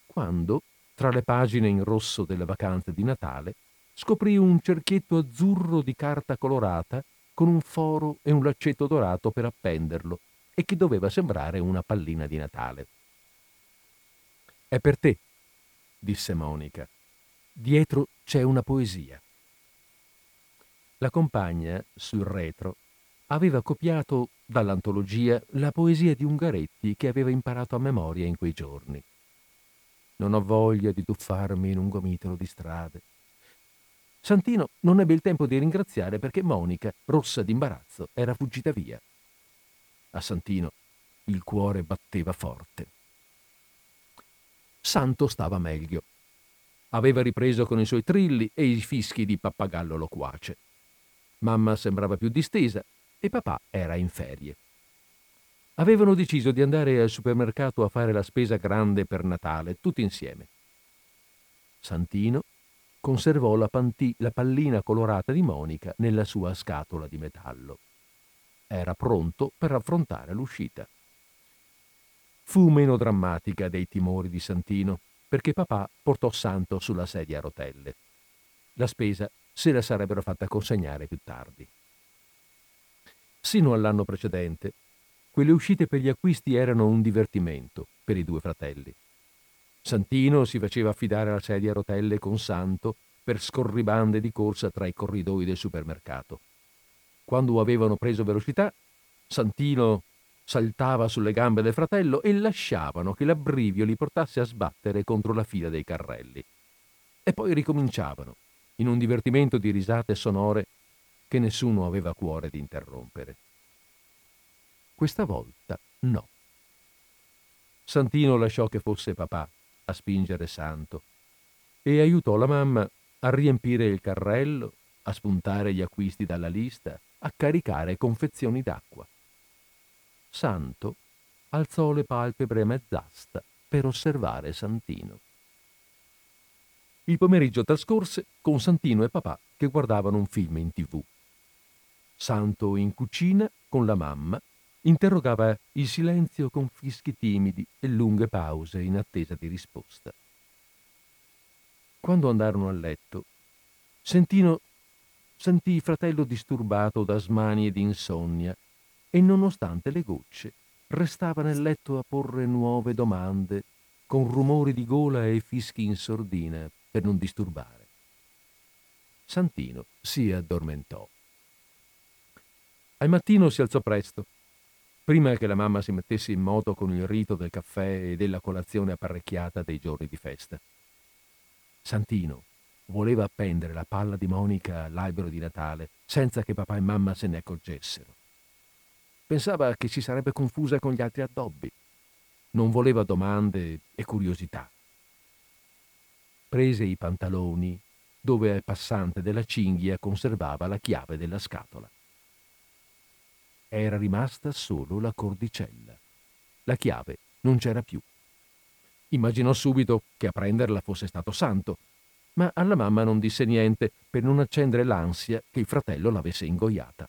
quando, tra le pagine in rosso delle vacanze di Natale, scoprì un cerchietto azzurro di carta colorata con un foro e un laccetto dorato per appenderlo e che doveva sembrare una pallina di Natale. È per te, disse Monica. Dietro c'è una poesia. La compagna, sul retro, aveva copiato dall'antologia la poesia di Ungaretti che aveva imparato a memoria in quei giorni. Non ho voglia di tuffarmi in un gomitolo di strade. Santino non ebbe il tempo di ringraziare perché Monica, rossa d'imbarazzo, era fuggita via. A Santino il cuore batteva forte. Santo stava meglio. Aveva ripreso con i suoi trilli e i fischi di pappagallo loquace. Mamma sembrava più distesa e papà era in ferie. Avevano deciso di andare al supermercato a fare la spesa grande per Natale, tutti insieme. Santino conservò la, panti- la pallina colorata di Monica nella sua scatola di metallo. Era pronto per affrontare l'uscita. Fu meno drammatica dei timori di Santino, perché papà portò Santo sulla sedia a rotelle. La spesa se la sarebbero fatta consegnare più tardi. Sino all'anno precedente, quelle uscite per gli acquisti erano un divertimento per i due fratelli. Santino si faceva affidare la sedia a rotelle con Santo per scorribande di corsa tra i corridoi del supermercato. Quando avevano preso velocità, Santino saltava sulle gambe del fratello e lasciavano che l'abbrivio li portasse a sbattere contro la fila dei carrelli. E poi ricominciavano, in un divertimento di risate sonore che nessuno aveva cuore di interrompere. Questa volta no. Santino lasciò che fosse papà a spingere Santo e aiutò la mamma a riempire il carrello, a spuntare gli acquisti dalla lista, a caricare confezioni d'acqua. Santo alzò le palpebre a mezz'asta per osservare Santino. Il pomeriggio trascorse con Santino e papà che guardavano un film in tv. Santo in cucina con la mamma interrogava il silenzio con fischi timidi e lunghe pause in attesa di risposta. Quando andarono a letto, Santino sentì fratello disturbato da smanie di insonnia e nonostante le gocce restava nel letto a porre nuove domande con rumori di gola e fischi in sordina per non disturbare. Santino si addormentò. Al mattino si alzò presto, prima che la mamma si mettesse in moto con il rito del caffè e della colazione apparecchiata dei giorni di festa. Santino voleva appendere la palla di Monica all'albero di Natale senza che papà e mamma se ne accorgessero. Pensava che si sarebbe confusa con gli altri addobbi. Non voleva domande e curiosità. Prese i pantaloni dove il passante della cinghia conservava la chiave della scatola. Era rimasta solo la cordicella. La chiave non c'era più. Immaginò subito che a prenderla fosse stato Santo, ma alla mamma non disse niente per non accendere l'ansia che il fratello l'avesse ingoiata.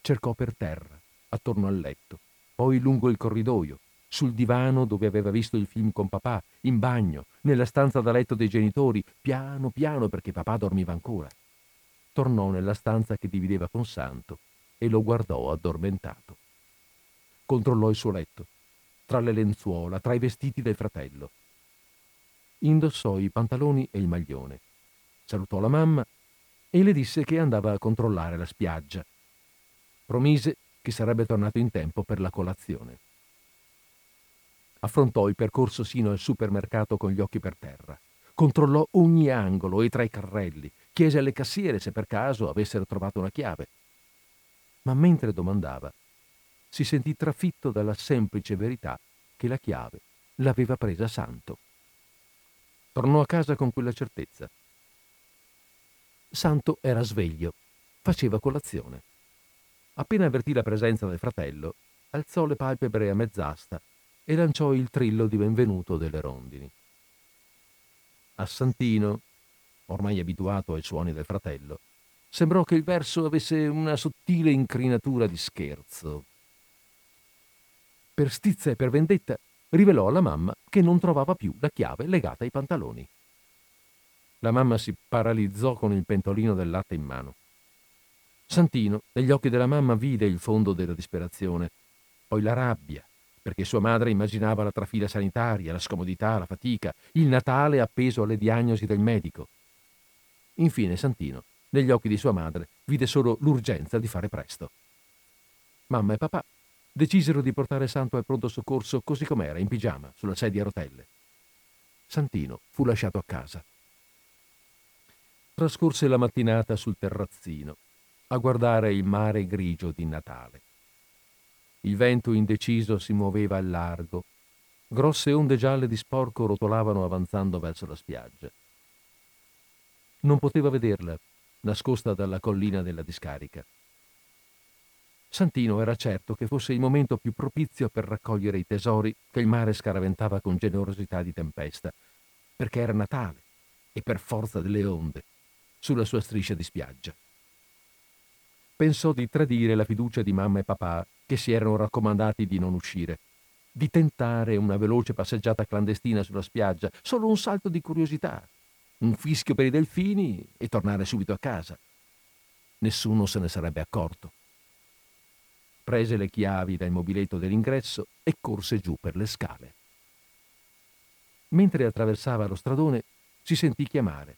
Cercò per terra attorno al letto, poi lungo il corridoio, sul divano dove aveva visto il film con papà, in bagno, nella stanza da letto dei genitori, piano piano perché papà dormiva ancora. Tornò nella stanza che divideva con Santo e lo guardò addormentato. Controllò il suo letto, tra le lenzuola, tra i vestiti del fratello. Indossò i pantaloni e il maglione. Salutò la mamma e le disse che andava a controllare la spiaggia. Promise che sarebbe tornato in tempo per la colazione. Affrontò il percorso sino al supermercato con gli occhi per terra. Controllò ogni angolo e tra i carrelli. Chiese alle cassiere se per caso avessero trovato una chiave. Ma mentre domandava, si sentì trafitto dalla semplice verità che la chiave l'aveva presa Santo. Tornò a casa con quella certezza. Santo era sveglio, faceva colazione. Appena avvertì la presenza del fratello, alzò le palpebre a mezz'asta e lanciò il trillo di benvenuto delle rondini. A Santino, ormai abituato ai suoni del fratello, sembrò che il verso avesse una sottile incrinatura di scherzo. Per stizza e per vendetta rivelò alla mamma che non trovava più la chiave legata ai pantaloni. La mamma si paralizzò con il pentolino del latte in mano. Santino, negli occhi della mamma, vide il fondo della disperazione, poi la rabbia, perché sua madre immaginava la trafila sanitaria, la scomodità, la fatica, il Natale appeso alle diagnosi del medico. Infine Santino negli occhi di sua madre vide solo l'urgenza di fare presto. Mamma e papà decisero di portare Santo al pronto soccorso così com'era, in pigiama, sulla sedia a rotelle. Santino fu lasciato a casa. Trascorse la mattinata sul terrazzino a guardare il mare grigio di Natale. Il vento indeciso si muoveva al largo, grosse onde gialle di sporco rotolavano avanzando verso la spiaggia. Non poteva vederla nascosta dalla collina della discarica. Santino era certo che fosse il momento più propizio per raccogliere i tesori che il mare scaraventava con generosità di tempesta, perché era Natale e per forza delle onde, sulla sua striscia di spiaggia. Pensò di tradire la fiducia di mamma e papà che si erano raccomandati di non uscire, di tentare una veloce passeggiata clandestina sulla spiaggia, solo un salto di curiosità, un fischio per i delfini e tornare subito a casa. Nessuno se ne sarebbe accorto. Prese le chiavi dal mobiletto dell'ingresso e corse giù per le scale. Mentre attraversava lo stradone si sentì chiamare.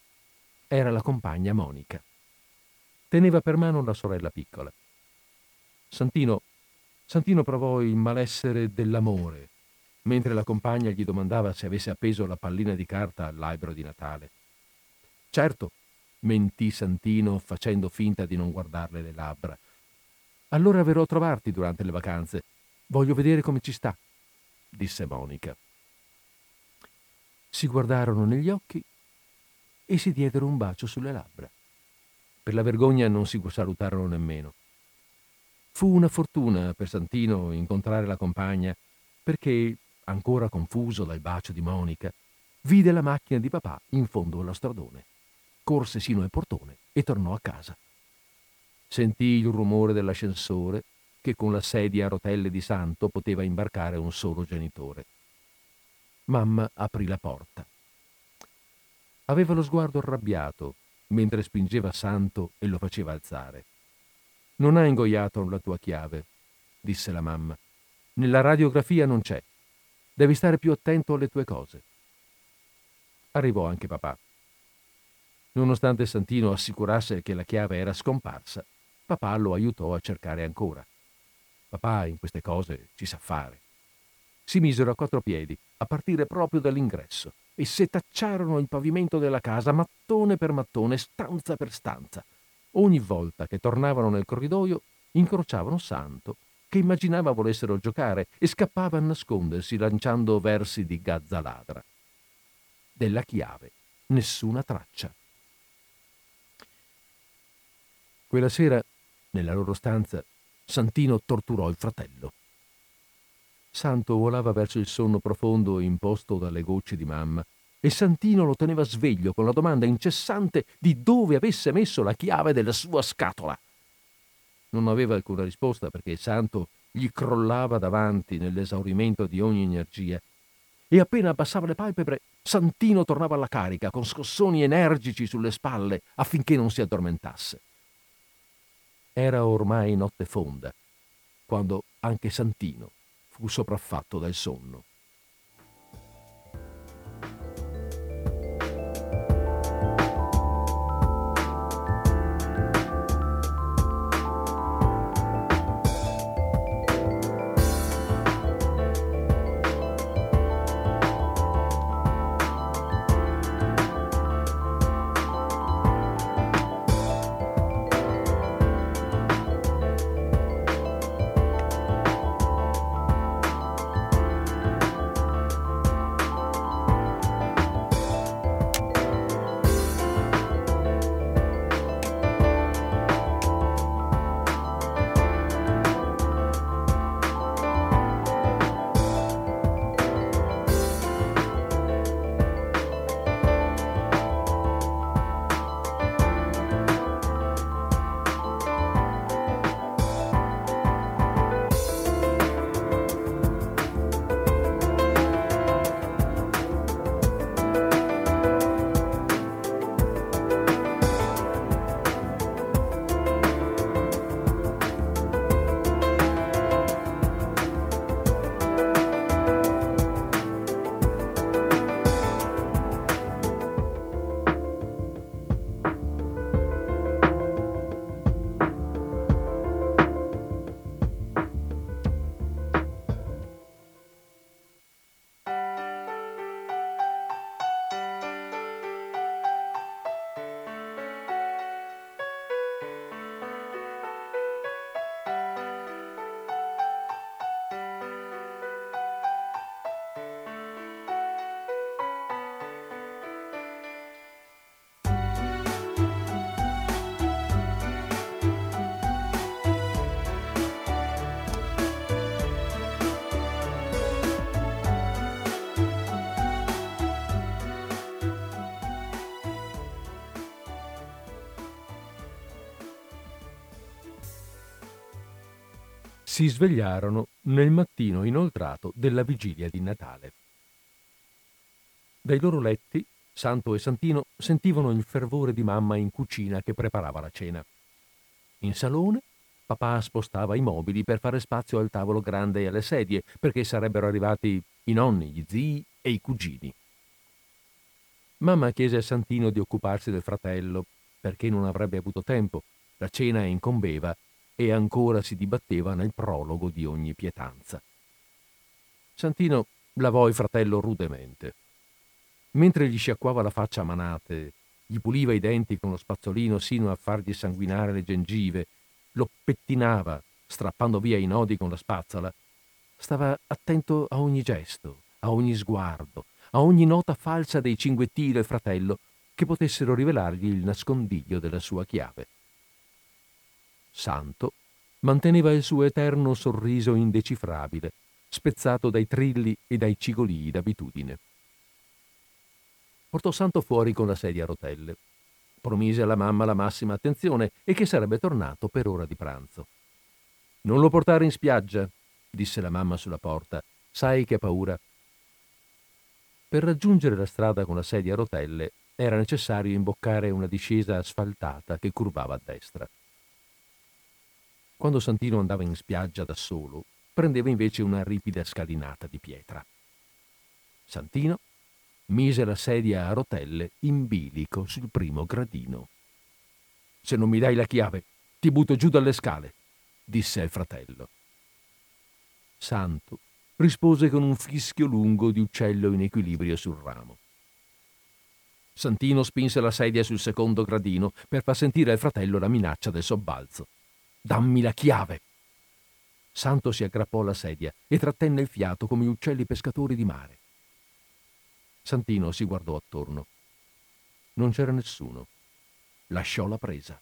Era la compagna Monica. Teneva per mano la sorella piccola. Santino, Santino provò il malessere dell'amore mentre la compagna gli domandava se avesse appeso la pallina di carta all'albero di Natale. Certo, mentì Santino facendo finta di non guardarle le labbra. Allora verrò a trovarti durante le vacanze. Voglio vedere come ci sta, disse Monica. Si guardarono negli occhi e si diedero un bacio sulle labbra. Per la vergogna non si salutarono nemmeno. Fu una fortuna per Santino incontrare la compagna perché, ancora confuso dal bacio di Monica, vide la macchina di papà in fondo allo stradone corse sino al portone e tornò a casa. Sentì il rumore dell'ascensore che con la sedia a rotelle di Santo poteva imbarcare un solo genitore. Mamma aprì la porta. Aveva lo sguardo arrabbiato mentre spingeva Santo e lo faceva alzare. Non ha ingoiato la tua chiave, disse la mamma. Nella radiografia non c'è. Devi stare più attento alle tue cose. Arrivò anche papà. Nonostante Santino assicurasse che la chiave era scomparsa, papà lo aiutò a cercare ancora. Papà in queste cose ci sa fare. Si misero a quattro piedi, a partire proprio dall'ingresso, e setacciarono il pavimento della casa mattone per mattone, stanza per stanza. Ogni volta che tornavano nel corridoio, incrociavano Santo, che immaginava volessero giocare e scappava a nascondersi lanciando versi di gazza ladra. Della chiave nessuna traccia. Quella sera, nella loro stanza, Santino torturò il fratello. Santo volava verso il sonno profondo imposto dalle gocce di mamma e Santino lo teneva sveglio con la domanda incessante di dove avesse messo la chiave della sua scatola. Non aveva alcuna risposta perché Santo gli crollava davanti nell'esaurimento di ogni energia e appena abbassava le palpebre Santino tornava alla carica con scossoni energici sulle spalle affinché non si addormentasse. Era ormai notte fonda, quando anche Santino fu sopraffatto dal sonno. Si svegliarono nel mattino inoltrato della vigilia di Natale. Dai loro letti, Santo e Santino sentivano il fervore di mamma in cucina che preparava la cena. In salone, papà spostava i mobili per fare spazio al tavolo grande e alle sedie, perché sarebbero arrivati i nonni, gli zii e i cugini. Mamma chiese a Santino di occuparsi del fratello, perché non avrebbe avuto tempo. La cena incombeva e ancora si dibatteva nel prologo di ogni pietanza. Santino lavò il fratello rudemente. Mentre gli sciacquava la faccia a manate, gli puliva i denti con lo spazzolino sino a fargli sanguinare le gengive, lo pettinava, strappando via i nodi con la spazzola, stava attento a ogni gesto, a ogni sguardo, a ogni nota falsa dei cinguettini del fratello che potessero rivelargli il nascondiglio della sua chiave santo, manteneva il suo eterno sorriso indecifrabile, spezzato dai trilli e dai cigolii d'abitudine. Portò Santo fuori con la sedia a rotelle. Promise alla mamma la massima attenzione e che sarebbe tornato per ora di pranzo. Non lo portare in spiaggia, disse la mamma sulla porta. Sai che paura. Per raggiungere la strada con la sedia a rotelle era necessario imboccare una discesa asfaltata che curvava a destra. Quando Santino andava in spiaggia da solo, prendeva invece una ripida scalinata di pietra. Santino mise la sedia a rotelle in bilico sul primo gradino. Se non mi dai la chiave, ti butto giù dalle scale, disse al fratello. Santo rispose con un fischio lungo di uccello in equilibrio sul ramo. Santino spinse la sedia sul secondo gradino per far sentire al fratello la minaccia del sobbalzo. Dammi la chiave. Santo si aggrappò alla sedia e trattenne il fiato come uccelli pescatori di mare. Santino si guardò attorno. Non c'era nessuno. Lasciò la presa.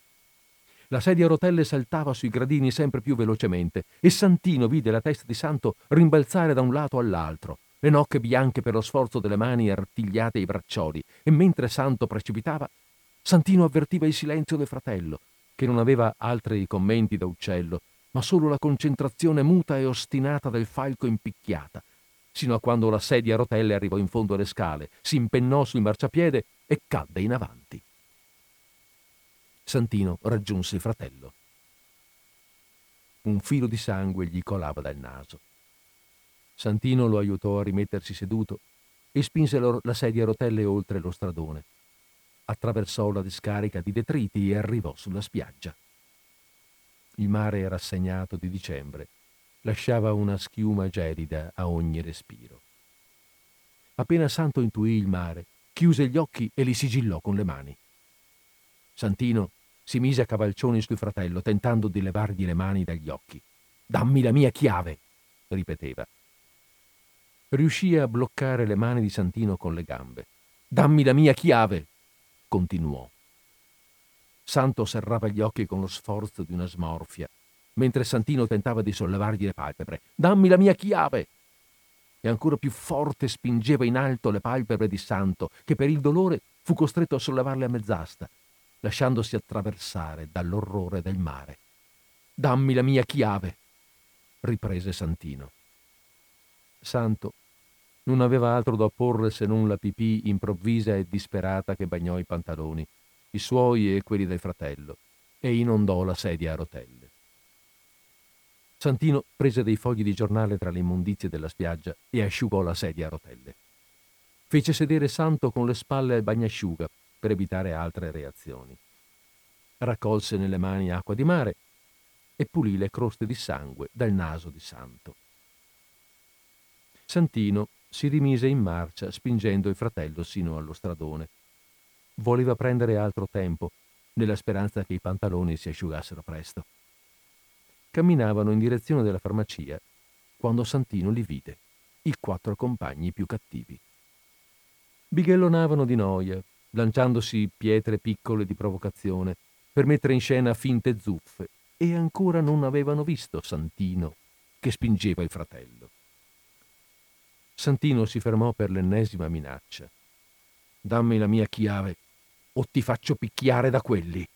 La sedia a rotelle saltava sui gradini sempre più velocemente e Santino vide la testa di Santo rimbalzare da un lato all'altro, le nocche bianche per lo sforzo delle mani artigliate ai braccioli, e mentre Santo precipitava, Santino avvertiva il silenzio del fratello, che non aveva altri commenti da uccello, ma solo la concentrazione muta e ostinata del falco impicchiata, sino a quando la sedia a rotelle arrivò in fondo alle scale, si impennò sul marciapiede e cadde in avanti. Santino raggiunse il fratello. Un filo di sangue gli colava dal naso. Santino lo aiutò a rimettersi seduto e spinse la sedia a rotelle oltre lo stradone attraversò la discarica di detriti e arrivò sulla spiaggia. Il mare rassegnato di dicembre lasciava una schiuma gelida a ogni respiro. Appena Santo intuì il mare, chiuse gli occhi e li sigillò con le mani. Santino si mise a cavalcioni sul fratello, tentando di levargli le mani dagli occhi. Dammi la mia chiave, ripeteva. Riuscì a bloccare le mani di Santino con le gambe. Dammi la mia chiave, continuò. Santo serrava gli occhi con lo sforzo di una smorfia, mentre Santino tentava di sollevargli le palpebre. Dammi la mia chiave! E ancora più forte spingeva in alto le palpebre di Santo, che per il dolore fu costretto a sollevarle a mezz'asta, lasciandosi attraversare dall'orrore del mare. Dammi la mia chiave! riprese Santino. Santo non aveva altro da opporre se non la pipì improvvisa e disperata che bagnò i pantaloni, i suoi e quelli del fratello, e inondò la sedia a rotelle. Santino prese dei fogli di giornale tra le immondizie della spiaggia e asciugò la sedia a rotelle. Fece sedere Santo con le spalle al bagnasciuga per evitare altre reazioni. Raccolse nelle mani acqua di mare e pulì le croste di sangue dal naso di Santo. Santino si rimise in marcia spingendo il fratello sino allo stradone. Voleva prendere altro tempo, nella speranza che i pantaloni si asciugassero presto. Camminavano in direzione della farmacia quando Santino li vide, i quattro compagni più cattivi. Bighellonavano di noia, lanciandosi pietre piccole di provocazione per mettere in scena finte zuffe e ancora non avevano visto Santino che spingeva il fratello. Santino si fermò per l'ennesima minaccia. Dammi la mia chiave o ti faccio picchiare da quelli.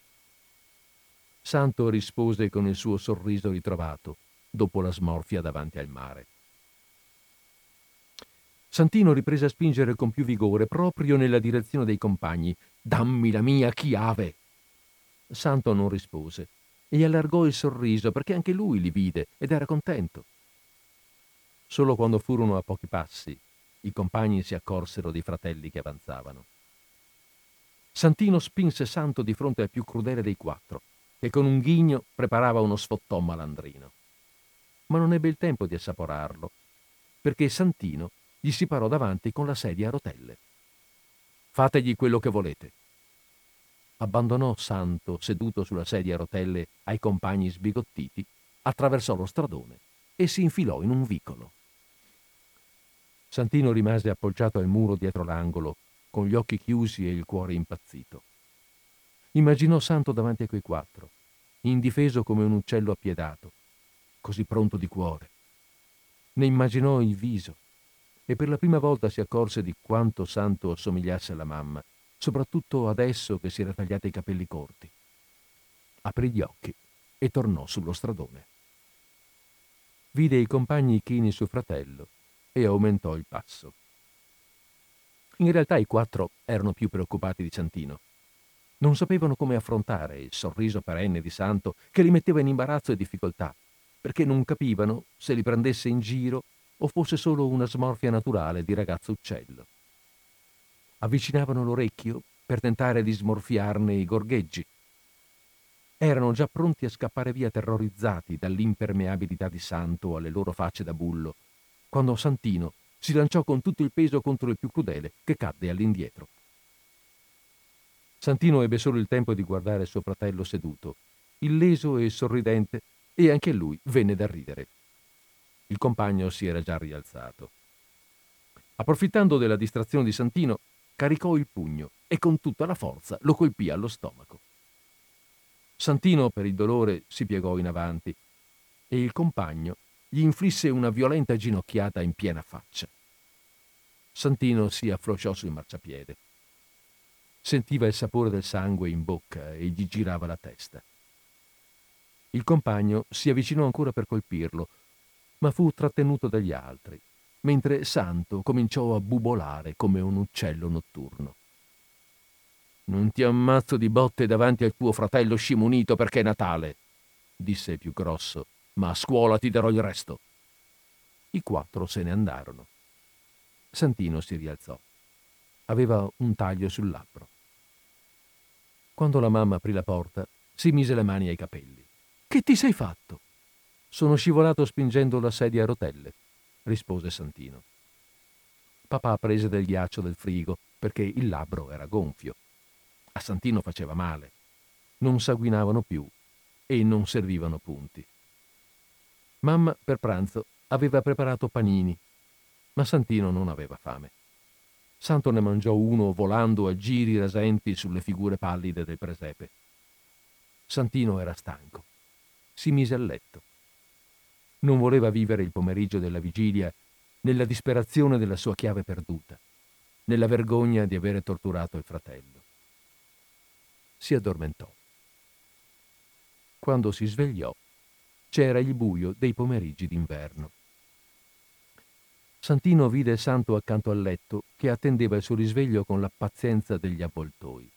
Santo rispose con il suo sorriso ritrovato. dopo la smorfia davanti al mare. Santino riprese a spingere con più vigore proprio nella direzione dei compagni. Dammi la mia chiave! Santo non rispose e allargò il sorriso perché anche lui li vide ed era contento. Solo quando furono a pochi passi, i compagni si accorsero dei fratelli che avanzavano. Santino spinse Santo di fronte al più crudele dei quattro, che con un ghigno preparava uno sfottò malandrino. Ma non ebbe il tempo di assaporarlo, perché Santino gli si parò davanti con la sedia a rotelle. Fategli quello che volete. Abbandonò Santo seduto sulla sedia a rotelle ai compagni sbigottiti, attraversò lo stradone e si infilò in un vicolo. Santino rimase appoggiato al muro dietro l'angolo, con gli occhi chiusi e il cuore impazzito. Immaginò Santo davanti a quei quattro, indifeso come un uccello appiedato, così pronto di cuore. Ne immaginò il viso e per la prima volta si accorse di quanto Santo assomigliasse alla mamma, soprattutto adesso che si era tagliati i capelli corti. Aprì gli occhi e tornò sullo stradone. Vide i compagni chini suo fratello e aumentò il passo. In realtà i quattro erano più preoccupati di Santino. Non sapevano come affrontare il sorriso perenne di Santo che li metteva in imbarazzo e difficoltà, perché non capivano se li prendesse in giro o fosse solo una smorfia naturale di ragazzo uccello. Avvicinavano l'orecchio per tentare di smorfiarne i gorgheggi. Erano già pronti a scappare via terrorizzati dall'impermeabilità di Santo alle loro facce da bullo quando Santino si lanciò con tutto il peso contro il più crudele, che cadde all'indietro. Santino ebbe solo il tempo di guardare suo fratello seduto, illeso e sorridente, e anche lui venne da ridere. Il compagno si era già rialzato. Approfittando della distrazione di Santino, caricò il pugno e con tutta la forza lo colpì allo stomaco. Santino, per il dolore, si piegò in avanti e il compagno gli inflisse una violenta ginocchiata in piena faccia. Santino si afflosciò sul marciapiede. Sentiva il sapore del sangue in bocca e gli girava la testa. Il compagno si avvicinò ancora per colpirlo, ma fu trattenuto dagli altri, mentre Santo cominciò a bubolare come un uccello notturno. Non ti ammazzo di botte davanti al tuo fratello scimunito perché è Natale, disse più grosso ma a scuola ti darò il resto. I quattro se ne andarono. Santino si rialzò. Aveva un taglio sul labbro. Quando la mamma aprì la porta, si mise le mani ai capelli. Che ti sei fatto? Sono scivolato spingendo la sedia a rotelle, rispose Santino. Papà prese del ghiaccio del frigo perché il labbro era gonfio. A Santino faceva male. Non sanguinavano più e non servivano punti. Mamma, per pranzo, aveva preparato panini, ma Santino non aveva fame. Santo ne mangiò uno volando a giri rasenti sulle figure pallide del presepe. Santino era stanco. Si mise a letto. Non voleva vivere il pomeriggio della vigilia nella disperazione della sua chiave perduta, nella vergogna di avere torturato il fratello. Si addormentò. Quando si svegliò, c'era il buio dei pomeriggi d'inverno. Santino vide Santo accanto al letto che attendeva il suo risveglio con la pazienza degli avvoltoi.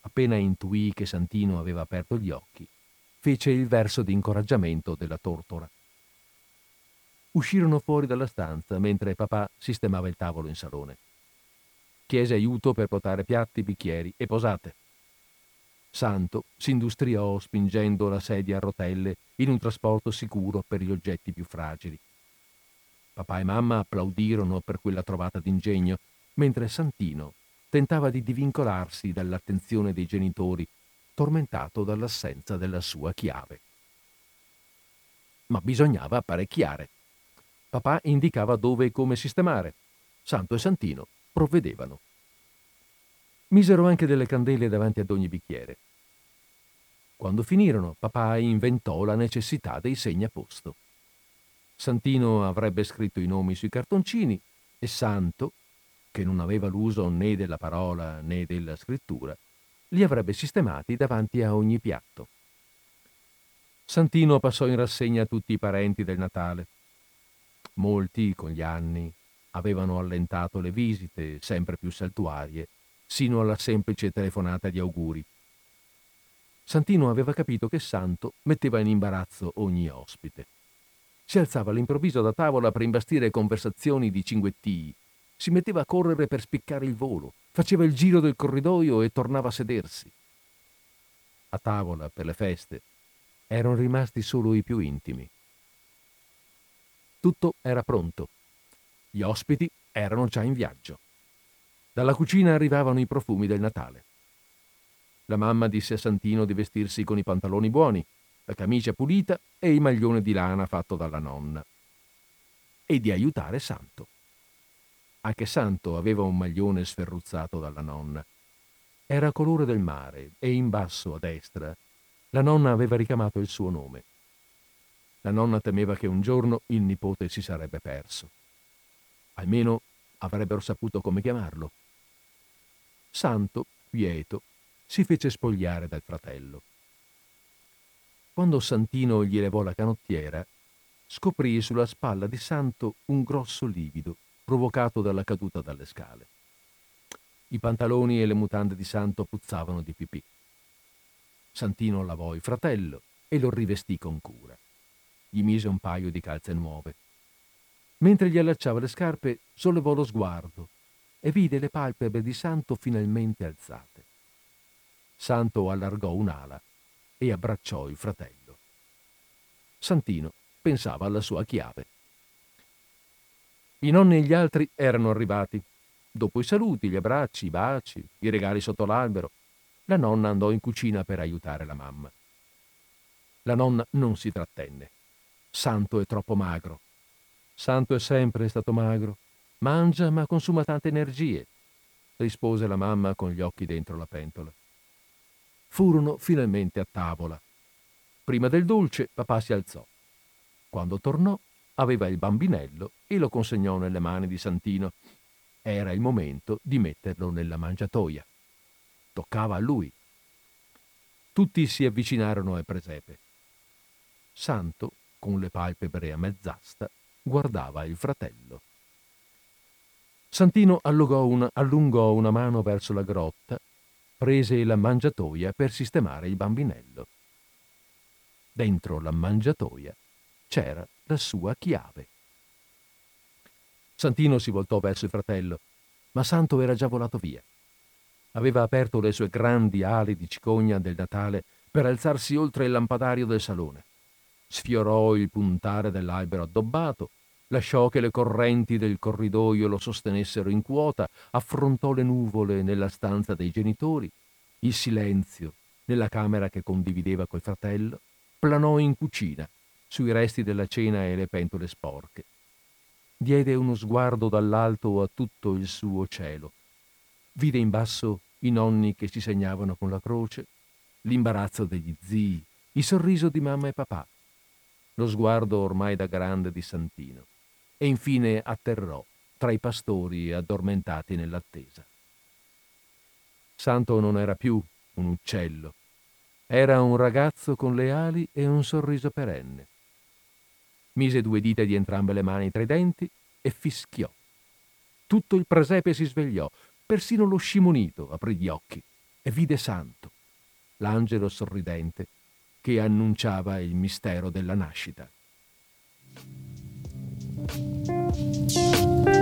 Appena intuì che Santino aveva aperto gli occhi, fece il verso di incoraggiamento della tortora. Uscirono fuori dalla stanza mentre papà sistemava il tavolo in salone. Chiese aiuto per portare piatti, bicchieri e posate. Santo si industriò spingendo la sedia a rotelle in un trasporto sicuro per gli oggetti più fragili. Papà e mamma applaudirono per quella trovata d'ingegno, mentre Santino tentava di divincolarsi dall'attenzione dei genitori, tormentato dall'assenza della sua chiave. Ma bisognava apparecchiare. Papà indicava dove e come sistemare. Santo e Santino provvedevano. Misero anche delle candele davanti ad ogni bicchiere. Quando finirono, papà inventò la necessità dei segnaposto. Santino avrebbe scritto i nomi sui cartoncini e Santo, che non aveva l'uso né della parola né della scrittura, li avrebbe sistemati davanti a ogni piatto. Santino passò in rassegna tutti i parenti del Natale. Molti, con gli anni, avevano allentato le visite, sempre più saltuarie, sino alla semplice telefonata di auguri. Santino aveva capito che Santo metteva in imbarazzo ogni ospite. Si alzava all'improvviso da tavola per imbastire conversazioni di cinguettii, si metteva a correre per spiccare il volo, faceva il giro del corridoio e tornava a sedersi. A tavola, per le feste, erano rimasti solo i più intimi. Tutto era pronto. Gli ospiti erano già in viaggio. Dalla cucina arrivavano i profumi del Natale. La mamma disse a Santino di vestirsi con i pantaloni buoni, la camicia pulita e il maglione di lana fatto dalla nonna. E di aiutare Santo. Anche Santo aveva un maglione sferruzzato dalla nonna. Era colore del mare e in basso a destra la nonna aveva ricamato il suo nome. La nonna temeva che un giorno il nipote si sarebbe perso. Almeno avrebbero saputo come chiamarlo. Santo, quieto, si fece spogliare dal fratello. Quando Santino gli levò la canottiera, scoprì sulla spalla di Santo un grosso livido provocato dalla caduta dalle scale. I pantaloni e le mutande di Santo puzzavano di pipì. Santino lavò il fratello e lo rivestì con cura. Gli mise un paio di calze nuove. Mentre gli allacciava le scarpe, sollevò lo sguardo e vide le palpebre di Santo finalmente alzate. Santo allargò un'ala e abbracciò il fratello. Santino pensava alla sua chiave. I nonni e gli altri erano arrivati. Dopo i saluti, gli abbracci, i baci, i regali sotto l'albero, la nonna andò in cucina per aiutare la mamma. La nonna non si trattenne. Santo è troppo magro. Santo è sempre stato magro. Mangia ma consuma tante energie, rispose la mamma con gli occhi dentro la pentola. Furono finalmente a tavola. Prima del dolce papà si alzò. Quando tornò aveva il bambinello e lo consegnò nelle mani di Santino. Era il momento di metterlo nella mangiatoia. Toccava a lui. Tutti si avvicinarono al presepe. Santo, con le palpebre a mezz'asta, guardava il fratello. Santino una, allungò una mano verso la grotta prese la mangiatoia per sistemare il bambinello. Dentro la mangiatoia c'era la sua chiave. Santino si voltò verso il fratello, ma Santo era già volato via. Aveva aperto le sue grandi ali di cicogna del Natale per alzarsi oltre il lampadario del salone. Sfiorò il puntare dell'albero addobbato lasciò che le correnti del corridoio lo sostenessero in quota, affrontò le nuvole nella stanza dei genitori, il silenzio nella camera che condivideva col fratello, planò in cucina, sui resti della cena e le pentole sporche. Diede uno sguardo dall'alto a tutto il suo cielo. Vide in basso i nonni che si segnavano con la croce, l'imbarazzo degli zii, il sorriso di mamma e papà, lo sguardo ormai da grande di Santino e infine atterrò tra i pastori addormentati nell'attesa. Santo non era più un uccello, era un ragazzo con le ali e un sorriso perenne. Mise due dita di entrambe le mani tra i denti e fischiò. Tutto il presepe si svegliò, persino lo scimunito aprì gli occhi e vide Santo, l'angelo sorridente che annunciava il mistero della nascita. Thank you.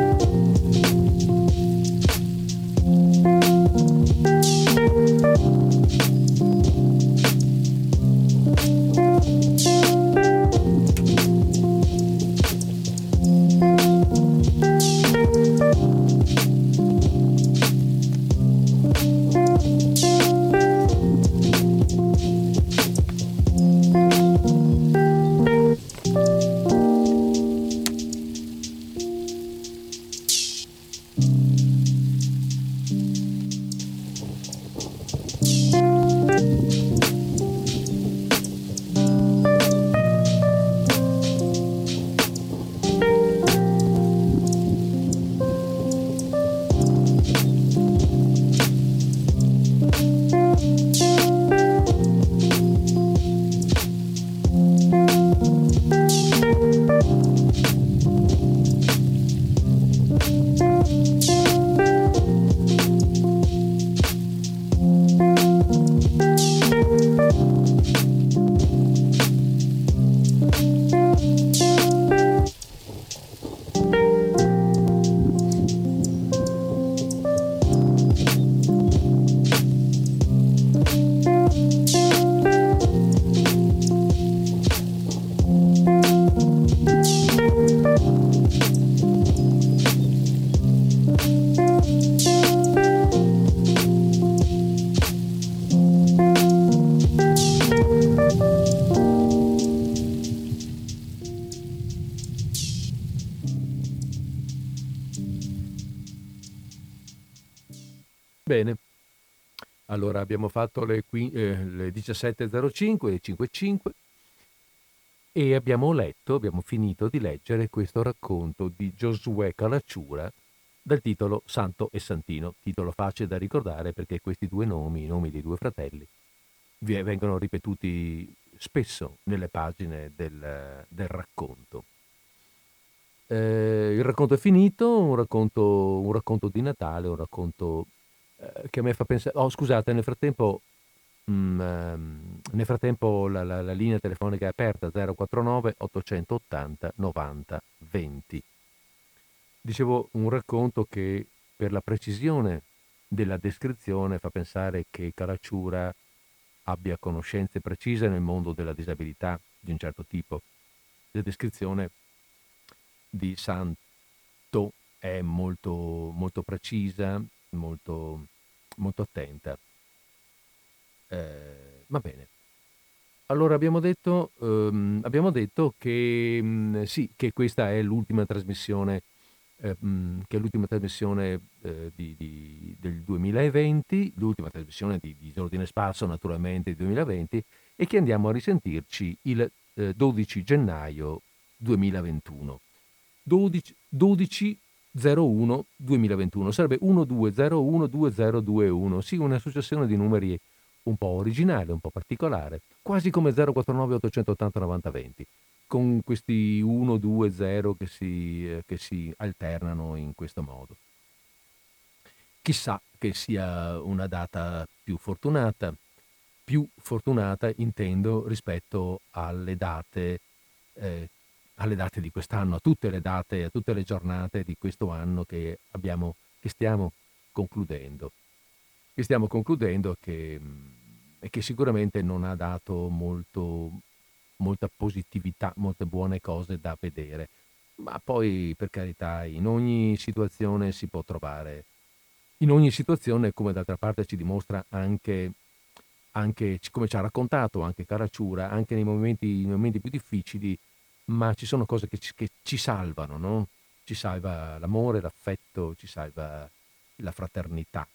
Abbiamo fatto le, eh, le 17.05 e 55 abbiamo letto, abbiamo finito di leggere questo racconto di Giosuè Calacciura dal titolo Santo e Santino, titolo facile da ricordare perché questi due nomi, i nomi dei due fratelli, vengono ripetuti spesso nelle pagine del, del racconto. Eh, il racconto è finito, un racconto, un racconto, di Natale, un racconto eh, che a me fa pensare... Oh, scusate, nel frattempo, mh, mm, ehm, nel frattempo la, la, la, linea telefonica è aperta 049 880 90 20. Dicevo un racconto che per la precisione della descrizione fa pensare che Caracciura abbia conoscenze precise nel mondo della disabilità di un certo tipo. La descrizione di Santo è molto, molto precisa, molto, molto attenta. Eh, va bene. Allora abbiamo detto, ehm, abbiamo detto che mm, sì, che questa è l'ultima trasmissione, eh, mm, che è l'ultima trasmissione eh, di, di, del 2020, l'ultima trasmissione di, di Ordine Sparso naturalmente del 2020 e che andiamo a risentirci il 12 eh, gennaio 2021. 12, 12 01 2021, sarebbe 1201 2021, sì una successione di numeri un po' originale, un po' particolare, quasi come 049 880 90 20, con questi 1, 2, 0 che si, eh, che si alternano in questo modo. Chissà che sia una data più fortunata, più fortunata intendo rispetto alle date eh, alle date di quest'anno, a tutte le date, a tutte le giornate di questo anno che, abbiamo, che stiamo concludendo. Che stiamo concludendo che, e che sicuramente non ha dato molto, molta positività, molte buone cose da vedere. Ma poi, per carità, in ogni situazione si può trovare, in ogni situazione, come d'altra parte ci dimostra anche, anche come ci ha raccontato anche Caracciura, anche nei momenti, nei momenti più difficili, ma ci sono cose che ci, che ci salvano, no? Ci salva l'amore, l'affetto, ci salva la fraternità,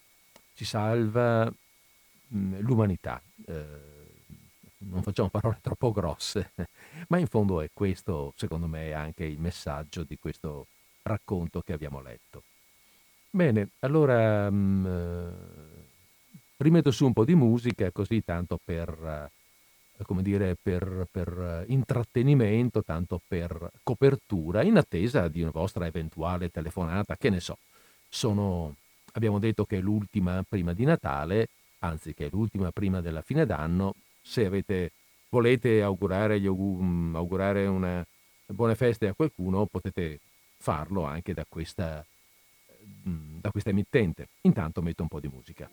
ci salva mh, mm, l'umanità. Eh, non facciamo parole troppo grosse, ma in fondo è questo, secondo me, anche il messaggio di questo racconto che abbiamo letto. Bene, allora mh, mm, rimetto su un po' di musica così tanto per come dire, per, per intrattenimento, tanto per copertura, in attesa di una vostra eventuale telefonata, che ne so. Sono, abbiamo detto che è l'ultima prima di Natale, anzi che è l'ultima prima della fine d'anno. Se avete, volete augurare, auguri, augurare una buone feste a qualcuno, potete farlo anche da questa, da questa emittente. Intanto metto un po' di musica.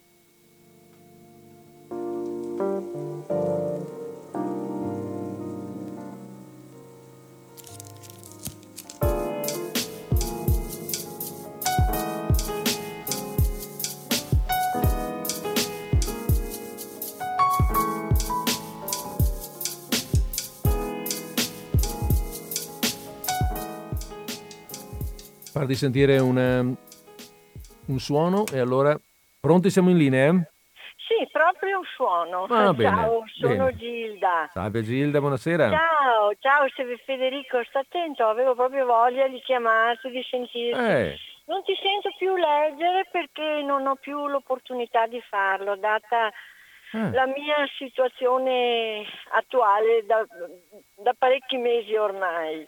Di sentire una, un suono e allora pronti siamo in linea? Sì, proprio un suono. Ah, ciao, bene, sono bene. Gilda. Salve Gilda, buonasera. Ciao, ciao Federico, sta attento, avevo proprio voglia di chiamarti, di sentirti. Eh. Non ti sento più leggere perché non ho più l'opportunità di farlo, data ah. la mia situazione attuale da, da parecchi mesi ormai.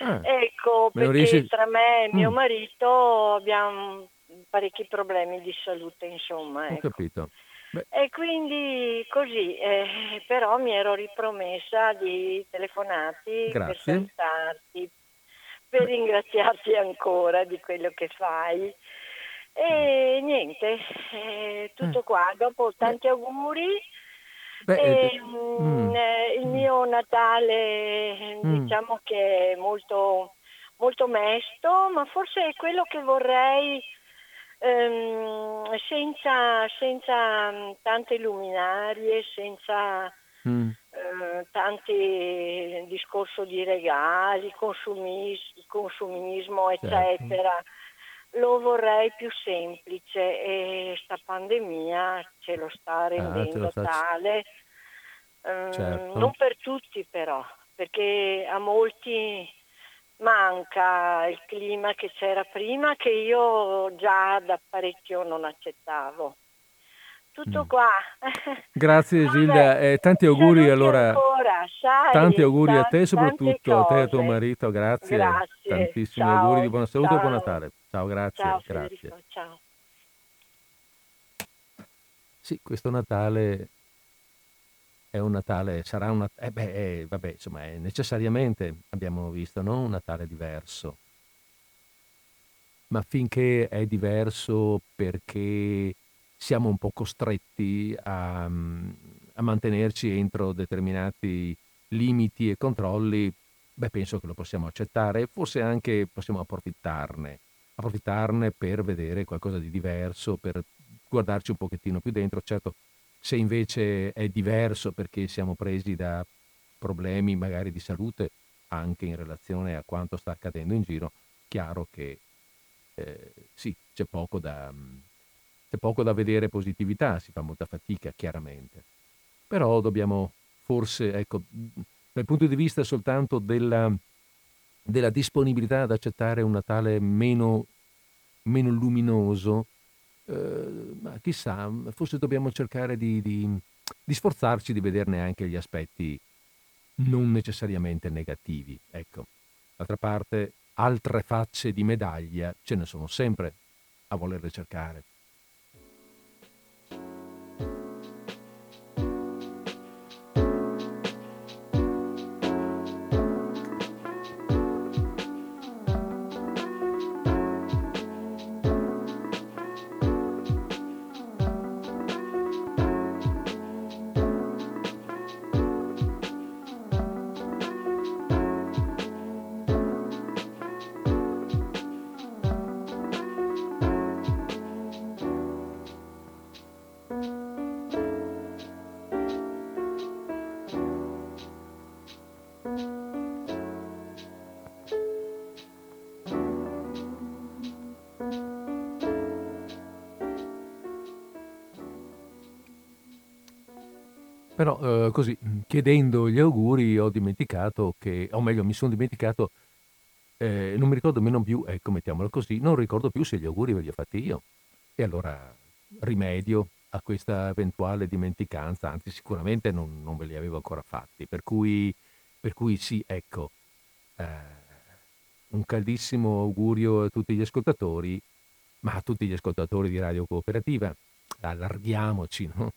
Ah, ecco, perché riesci... tra me e mio mm. marito abbiamo parecchi problemi di salute, insomma. Ecco. Ho capito. Beh. E quindi così, eh, però mi ero ripromessa di telefonarti Grazie. per salutarti, per Beh. ringraziarti ancora di quello che fai. E mm. niente, eh, tutto eh. qua. Dopo tanti auguri Beh, e, eh, mm, eh, il mio Natale mm. diciamo che è molto, molto mesto, ma forse è quello che vorrei ehm, senza, senza, tante luminarie, senza mm. eh, tanti discorso di regali, consumis- consumismo, certo. eccetera. Certo. Lo vorrei più semplice e sta pandemia ce lo sta ah, rendendo ah, sta... tale. Um, certo. Non per tutti però, perché a molti manca il clima che c'era prima che io già da parecchio non accettavo. Tutto mm. qua. Grazie Gilda, eh, tanti auguri allora. Ancora, sai, tanti auguri a te soprattutto, a te e a tuo marito, grazie. grazie. Tantissimi ciao, auguri di buona salute ciao. e buon Natale. Ciao, grazie. Ciao, grazie. ciao. Sì, questo Natale è un Natale, sarà un Natale, eh beh, eh, vabbè, insomma, è necessariamente, abbiamo visto, no? un Natale diverso. Ma finché è diverso perché siamo un po' costretti a, a mantenerci entro determinati limiti e controlli, beh, penso che lo possiamo accettare e forse anche possiamo approfittarne, approfittarne per vedere qualcosa di diverso, per guardarci un pochettino più dentro. Certo, se invece è diverso perché siamo presi da problemi magari di salute anche in relazione a quanto sta accadendo in giro, chiaro che eh, sì, c'è poco, da, c'è poco da vedere positività, si fa molta fatica chiaramente. Però dobbiamo forse, ecco, dal punto di vista soltanto della, della disponibilità ad accettare un Natale meno, meno luminoso, eh, ma chissà, forse dobbiamo cercare di, di, di, sforzarci di vederne anche gli aspetti non necessariamente negativi. Ecco, d'altra parte, altre facce di medaglia ce ne sono sempre a volerle cercare. Chiedendo gli auguri ho dimenticato che, o meglio mi sono dimenticato, eh, non mi ricordo meno più, ecco mettiamolo così, non ricordo più se gli auguri ve li ho fatti io. E allora rimedio a questa eventuale dimenticanza, anzi sicuramente non, non ve li avevo ancora fatti. Per cui, per cui sì, ecco, eh, un caldissimo augurio a tutti gli ascoltatori, ma a tutti gli ascoltatori di Radio Cooperativa. Allarghiamoci, no?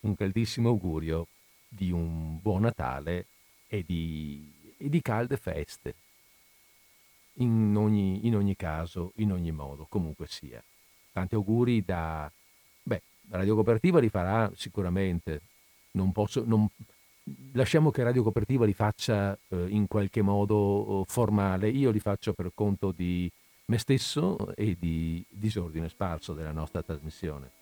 un caldissimo augurio di un buon Natale e di, e di calde feste. In ogni, in ogni, caso, in ogni modo, comunque sia. Tanti auguri da... Beh, Radio Cooperativa li farà sicuramente. Non posso, non, lasciamo che Radio Cooperativa li faccia eh, in qualche modo formale. Io li faccio per conto di me stesso e di disordine sparso della nostra trasmissione.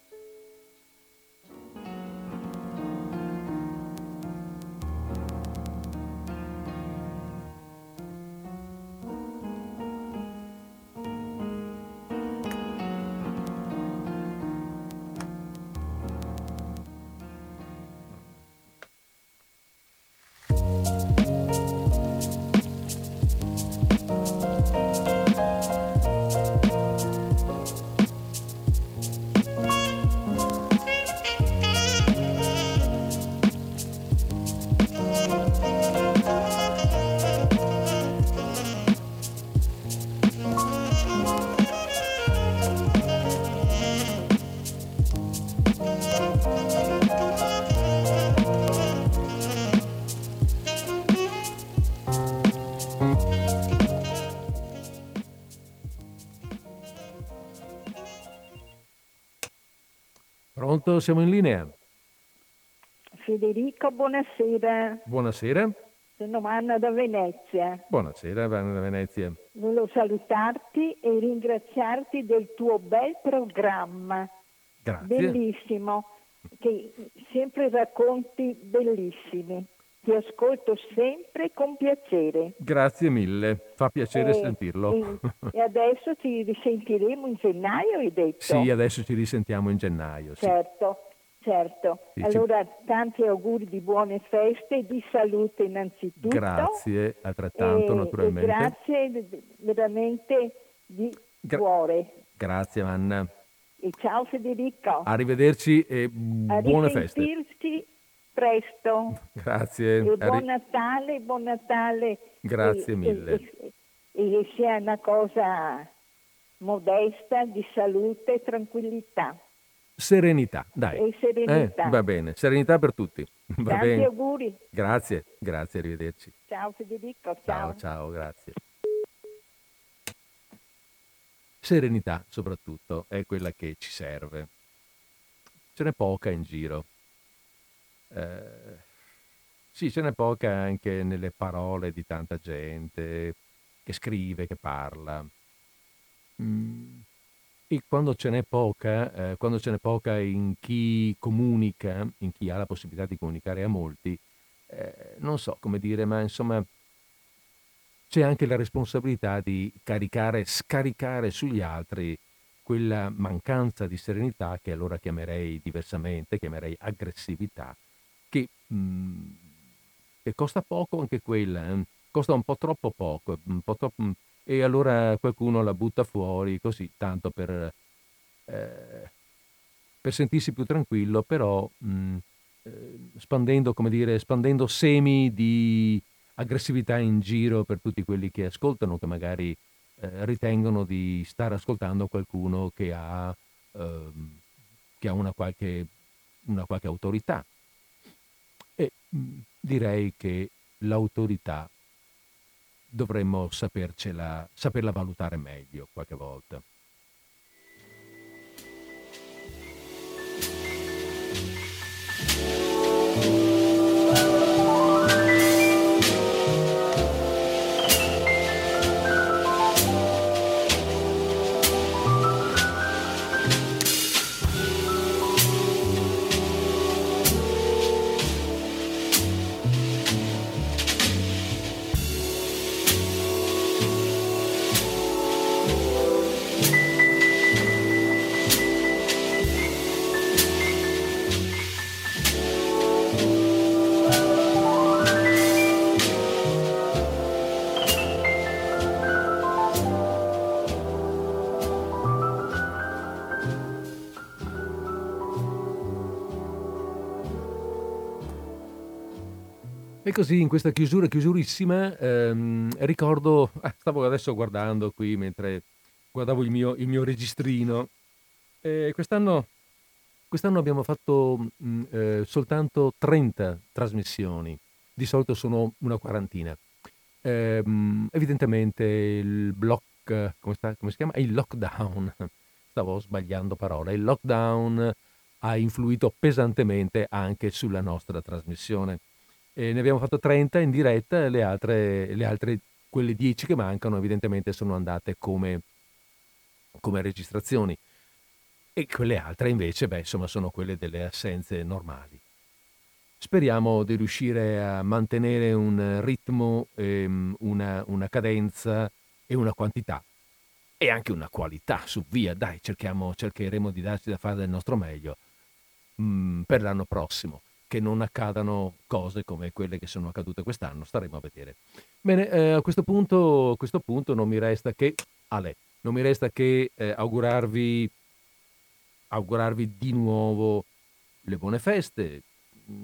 Pronto? Siamo in linea. Federico, buonasera. Buonasera. Sono Anna da Venezia. Buonasera, Anna da Venezia. Volevo salutarti e ringraziarti del tuo bel programma. Grazie. Bellissimo, che sempre racconti bellissimi. Ti ascolto sempre con piacere. Grazie mille, fa piacere e, sentirlo. E, e, adesso ci risentiremo in gennaio, hai detto? Sì, adesso ci risentiamo in gennaio. Certo. Sì. Certo, sì, allora ci... tanti auguri di buone feste, e di salute innanzitutto. Grazie, altrettanto e, naturalmente. Grazie veramente di Gra- cuore. Grazie Anna. E ciao Federico. Arrivederci e buone feste. Presto. Grazie. E buon Natale, buon Natale. Grazie e, mille. E, e, e sia una cosa modesta, di salute e tranquillità. Serenità, dai. E serenità. Eh, va bene, serenità per tutti. Va Tanti bene. auguri. Grazie, grazie, arrivederci. Ciao Federico, ciao. Ciao, ciao, grazie. Serenità soprattutto è quella che ci serve. Ce n'è poca in giro. Eh, sì, ce n'è poca anche nelle parole di tanta gente che scrive, che parla. Mm. E quando ce n'è poca, eh, quando ce n'è poca in chi comunica, in chi ha la possibilità di comunicare a molti, eh, non so come dire, ma insomma c'è anche la responsabilità di caricare, scaricare sugli altri quella mancanza di serenità che allora chiamerei diversamente, chiamerei aggressività, che, mh, mm, costa poco anche quella, eh? costa un po' troppo poco, po troppo, mm, e allora qualcuno la butta fuori così, tanto per, eh, per sentirsi più tranquillo, però mh, mm, eh, spandendo, come dire, spandendo semi di aggressività in giro per tutti quelli che ascoltano, che magari eh, ritengono di stare ascoltando qualcuno che ha, ehm, che ha una, qualche, una qualche autorità. E mh, direi che l'autorità dovremmo sapercela, saperla valutare meglio qualche volta. Così in questa chiusura, chiusurissima, ehm, ricordo, eh, stavo adesso guardando qui mentre guardavo il mio, il mio registrino, e quest'anno, quest'anno abbiamo fatto mh, mm, eh, soltanto 30 trasmissioni, di solito sono una quarantina. Eh, evidentemente il block, come, sta, come si chiama? Il lockdown, stavo sbagliando parola, il lockdown ha influito pesantemente anche sulla nostra trasmissione e ne abbiamo fatto 30 in diretta, le altre, le altre quelle 10 che mancano evidentemente sono andate come, come registrazioni e quelle altre invece, beh, insomma, sono quelle delle assenze normali. Speriamo di riuscire a mantenere un ritmo, ehm, una, una, cadenza e una quantità e anche una qualità su via. Dai, cercheremo di darci da fare del nostro meglio mm, per l'anno prossimo che non accadano cose come quelle che sono accadute quest'anno, staremo a vedere. Bene, eh, a, questo punto, a, questo punto, non mi resta che, Ale, non mi resta che eh, augurarvi, augurarvi di nuovo le buone feste,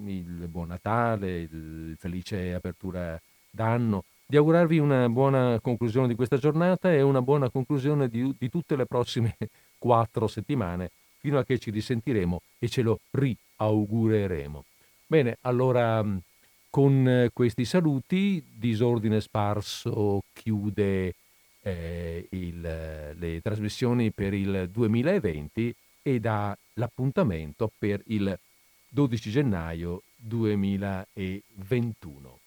il buon Natale, il felice apertura d'anno, di augurarvi una buona conclusione di questa giornata e una buona conclusione di, di tutte le prossime quattro settimane, fino a che ci risentiremo e ce lo riaugureremo. Bene, allora mm, con eh, questi saluti, Disordine Sparso chiude eh, il, le trasmissioni per il 2020 e dà l'appuntamento per il 12 gennaio 2021.